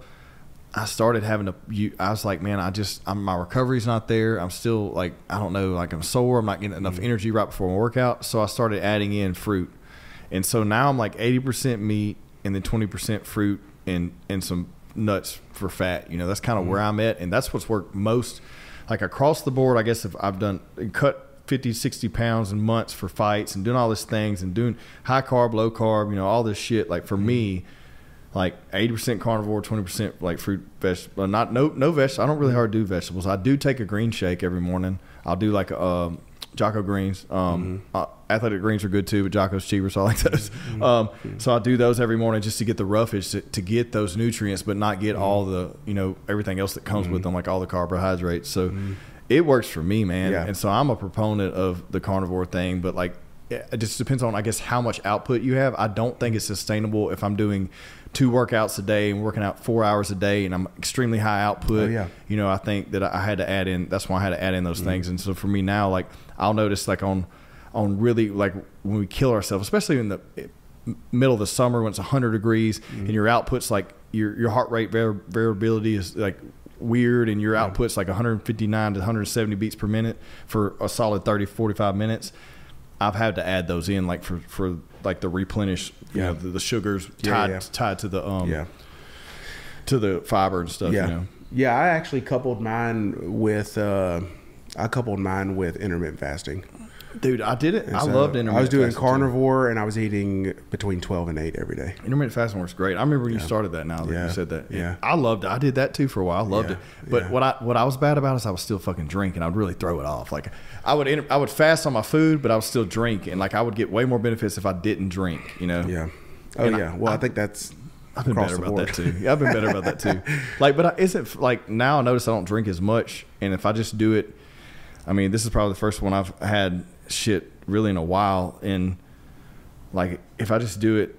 I started having to. You, I was like, man, I just, I'm, my recovery's not there. I'm still like, I don't know, like I'm sore. I'm not getting enough Mm-hmm. energy right before my workout. So I started adding in fruit, and so now I'm like 80% meat, and then twenty percent fruit and and some nuts for fat. You know, that's kind of where I'm at, and that's what's worked most. Like across the board, I guess if I've done cut 50, 60 pounds in months for fights and doing all these things and doing high carb, low carb, you know, all this shit. Like for me, like eighty percent carnivore, twenty percent like fruit, vegetable. Not no no vegetables. I don't really hard do vegetables. I do take a green shake every morning. I'll do like a um, Jocko greens. Um, uh, athletic greens are good too, but Jocko's cheaper, so I like those. Um, so I do those every morning just to get the roughage to, to get those nutrients, but not get all the you know everything else that comes with them, like all the carbohydrates. So it works for me, man. Yeah. And so I'm a proponent of the carnivore thing, but like it just depends on I guess how much output you have. I don't think it's sustainable if I'm doing two workouts a day and working out four hours a day and I'm extremely high output. Oh, yeah. You know, I think that I had to add in. That's why I had to add in Mm-hmm. those things. And so for me now, like I'll notice like on on really like when we kill ourselves, especially in the middle of the summer when it's 100 degrees Mm-hmm. and your outputs like your your heart rate variability is like weird and your outputs like 159 to 170 beats per minute for a solid 30 45 minutes i've had to add those in like for for like the replenish you Yeah. know the, the sugars Yeah, tied yeah. tied to the um Yeah. to the fiber and stuff Yeah. you know Yeah, I actually coupled mine with uh, I coupled mine with intermittent fasting. Dude i did it And i so loved intermittent I was doing fasting, too. carnivore and I was eating between 12 and 8 every day. Intermittent fasting works great. I remember when you started that. Now that Yeah. you said that, Yeah. I loved it. I did that too for a while. I loved Yeah. it. But Yeah. what I what I was bad about is I was still fucking drinking. I'd really throw it off. Like I would inter- I would fast on my food, but I would still drink, and like I would get way more benefits if I didn't drink. You know. Yeah. Oh And I- yeah. Well, I, I- think that's I've been better about that too. Yeah, I've been better about that too. Like, but I, isn't like now I notice I don't drink as much, and if I just do it, I mean, this is probably the first one I've had shit really in a while, and like if I just do it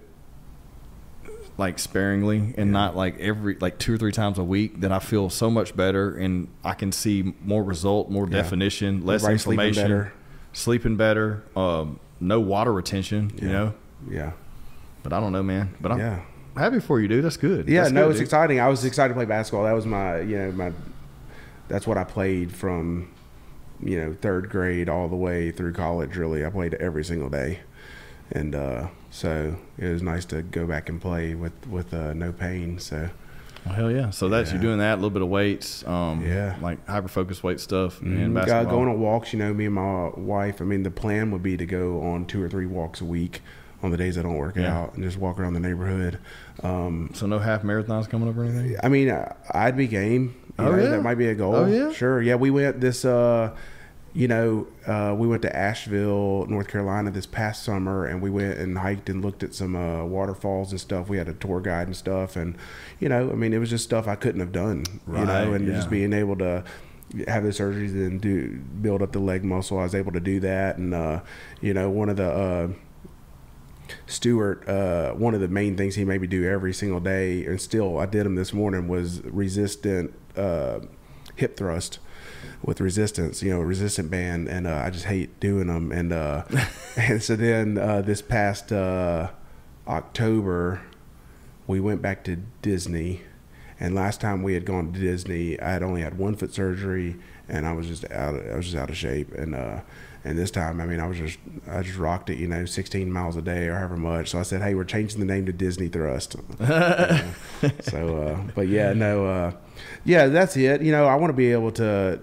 like sparingly and not like every like two or three times a week, then I feel so much better, and I can see more result, more Yeah. definition, less sleeping inflammation, better. sleeping better, um, no water retention. You know, Yeah. but I don't know, man. But I'm Yeah. happy for you, dude. That's good. Yeah, That's no, good, it's dude. exciting. I was excited to play basketball. That was my, you know, my. That's what I played from, you know, third grade all the way through college. Really, I played every single day, and uh, so it was nice to go back and play with with uh, no pain. So Well, hell yeah. So that's Yeah. you're doing that, a little bit of weights, um, Yeah. like hyper focus weight stuff and Mhm. Uh, basketball. going on walks, you know, me and my wife. I mean, the plan would be to go on two or three walks a week on the days I don't work Yeah. out and just walk around the neighborhood. Um, so no half marathons coming up or anything. I mean, I'd be game. You Oh, know, yeah? that might be a goal. Oh, yeah? sure. Yeah, we went this. Uh, you know, uh, we went to Asheville, North Carolina this past summer, and we went and hiked and looked at some uh, waterfalls and stuff. We had a tour guide and stuff, and you know, I mean, it was just stuff I couldn't have done. you know, and yeah. just being able to have the surgeries and do build up the leg muscle, I was able to do that, and uh, you know, one of the uh, Stewart, uh, one of the main things he made me do every single day, and still I did them this morning, was resistant uh, hip thrust with resistance, you know, resistant band, and uh, I just hate doing them. And uh, and so then uh, this past uh, October, we went back to Disney, and last time we had gone to Disney, I had only had one foot surgery, and I was just out. Of, I was just out of shape, and uh, and this time, I mean, I was just I just rocked it, you know, 16 miles a day or however much. So I said, hey, we're changing the name to Disney Thrust. So, but yeah, no, yeah, that's it. You know, I want to be able to, uh,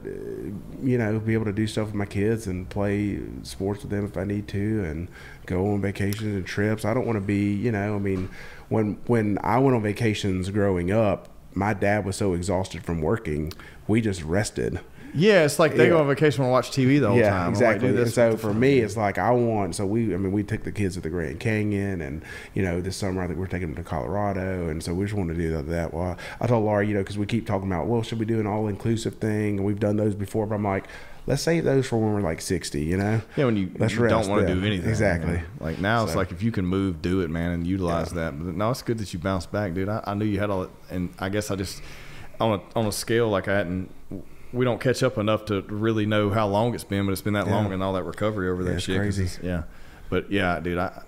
you know, be able to do stuff with my kids and play sports with them if I need to, and go on vacations and trips. I don't want to be, you know, I mean, when when I went on vacations growing up, my dad was so exhausted from working, we just rested. Yeah, it's like they go on vacation and watch TV the whole yeah, time. I'm like, exactly. and so for me, it's like I want. So we, I mean, we took the kids to the Grand Canyon, and you know, this summer I think we're taking them to Colorado, and so we just want to do that. Well, I told Laura, you know, because we keep talking about, well, should we do an all-inclusive thing? And we've done those before, but I'm like, let's save those for when we're like 60. You know? yeah, when you, Let's you don't want to do anything. Exactly. you know? Like now, it's like if you can move, do it, man, and utilize that. But no, it's good that you bounced back, dude. I, I knew you had all it, and I guess I just on a on a scale like I hadn't. We don't catch up enough to really know how long it's been, but it's been that Yeah. long and all that recovery over that Yeah, it's shit. crazy. Yeah, but yeah, dude, I.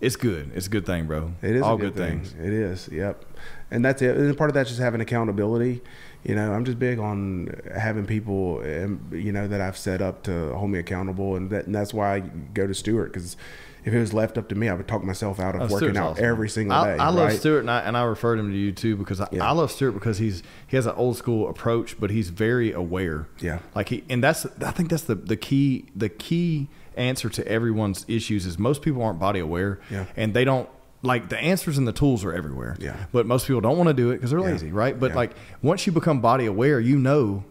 It's good. It's a good thing, bro. It is all a good, thing. things. It is. Yep. And that's it. And part of that's just having accountability. You know, I'm just big on having people, um, you know, that I've set up to hold me accountable, and that and that's why I go to Stewart because if it was left up to me, I would talk myself out of Oh, working Stuart's out awesome. every single I, day. I love right? Stuart, and I, and I referred him to you too because I, Yeah. I love Stuart because he's he has an old school approach, but he's very aware. Yeah. like he and that's I think that's the the key the key answer to everyone's issues is most people aren't body aware. Yeah. and they don't. Like the answers and the tools are everywhere. Yeah. But most people don't want to do it because they're Yeah. lazy, right? But Yeah. like once you become body aware, you know,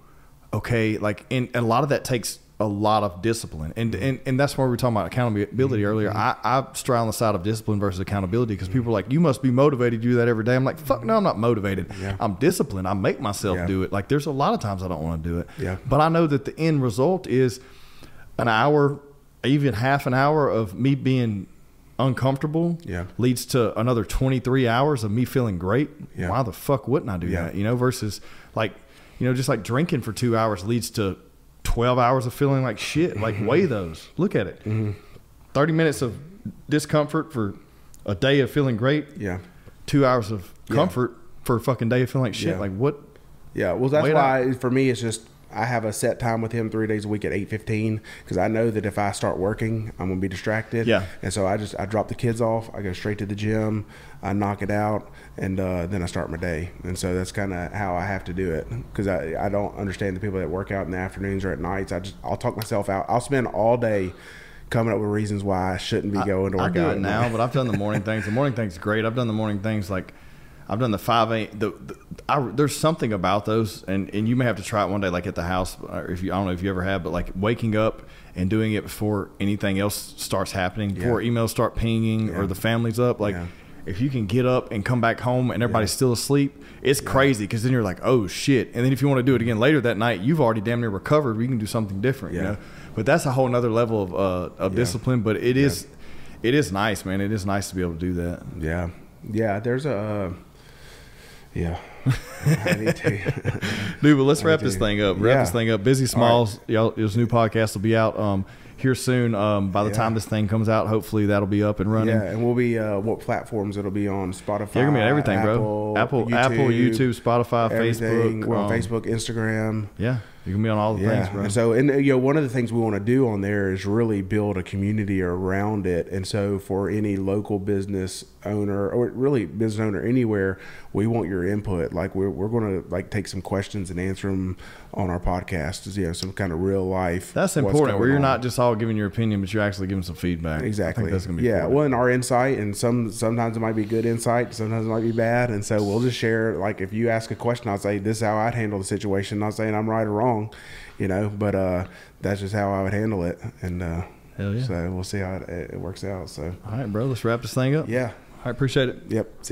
okay, like and, and a lot of that takes a lot of discipline, and and, and that's where we were talking about accountability earlier. Mm-hmm. I I on the side of discipline versus accountability because people are like, you must be motivated to do that every day. I'm like, fuck no, I'm not motivated. Yeah. I'm disciplined. I make myself Yeah. do it. Like there's a lot of times I don't want to do it. Yeah. But I know that the end result is an hour, even half an hour of me being uncomfortable Yeah. leads to another 23 hours of me feeling great Yeah. why the fuck wouldn't i do that you know versus like you know just like drinking for two hours leads to 12 hours of feeling like shit like Mm-hmm. weigh those look at it 30 minutes of discomfort for a day of feeling great Yeah. two hours of Yeah. comfort for a fucking day of feeling like shit Yeah. like what Yeah, well, that's why for me it's just I have a set time with him three days a week at eight fifteen because I know that if I start working, I'm gonna be distracted. Yeah. and so I just I drop the kids off, I go straight to the gym, I knock it out, and uh, then I start my day. And so that's kind of how I have to do it because I I don't understand the people that work out in the afternoons or at nights. I just I'll talk myself out. I'll spend all day. Coming up with reasons why I shouldn't be going to work I do out it now, but I've done the morning things. The morning things great. I've done the morning things like I've done the five eight. The, the I, there's something about those, and and you may have to try it one day, like at the house, or if you I don't know if you ever have, but like waking up and doing it before anything else starts happening, before emails start pinging Yeah. or the family's up, like. Yeah. If you can get up and come back home and everybody's still asleep, it's crazy because then you're like, oh shit. And then if you want to do it again later that night, you've already damn near recovered. You can do something different, you know. But that's a whole nother level of uh, of Yeah. discipline. But it is, it is nice, man. It is nice to be able to do that. Yeah, yeah. There's a uh, yeah. I need to. Dude, but let's wrap this thing up. Wrap Yeah. this thing up. Bizzie Smalls, y'all, his new podcast will be out um, here soon. Um, by the Yeah. time this thing comes out, hopefully that'll be up and running. Yeah, and we'll be uh, what platforms it'll be on Spotify. You're gonna be on everything, bro. Apple, Apple, YouTube, Spotify, everything. Facebook. We're on um, Facebook, Instagram. Yeah, you can be on all the Yeah, things, bro. and so and you know one of the things we want to do on there is really build a community around it. And so for any local business owner or really business owner anywhere, we want your input. Like we're we're going to like take some questions and answer them on our podcast. is You know, some kind of real life. that's important. Where you're on. not just all giving your opinion, but you're actually giving some feedback. Exactly. I think that's gonna be yeah. important. Well, and our insight, and some sometimes it might be good insight, sometimes it might be bad, and so we'll just share. Like if you ask a question, I'll say this is how I'd handle the situation. Not saying I'm right or wrong, you know, but uh, that's just how I would handle it, and uh, yeah. so we'll see how it, it works out. So all right, bro. Let's wrap this thing up. yeah, I appreciate it. yep.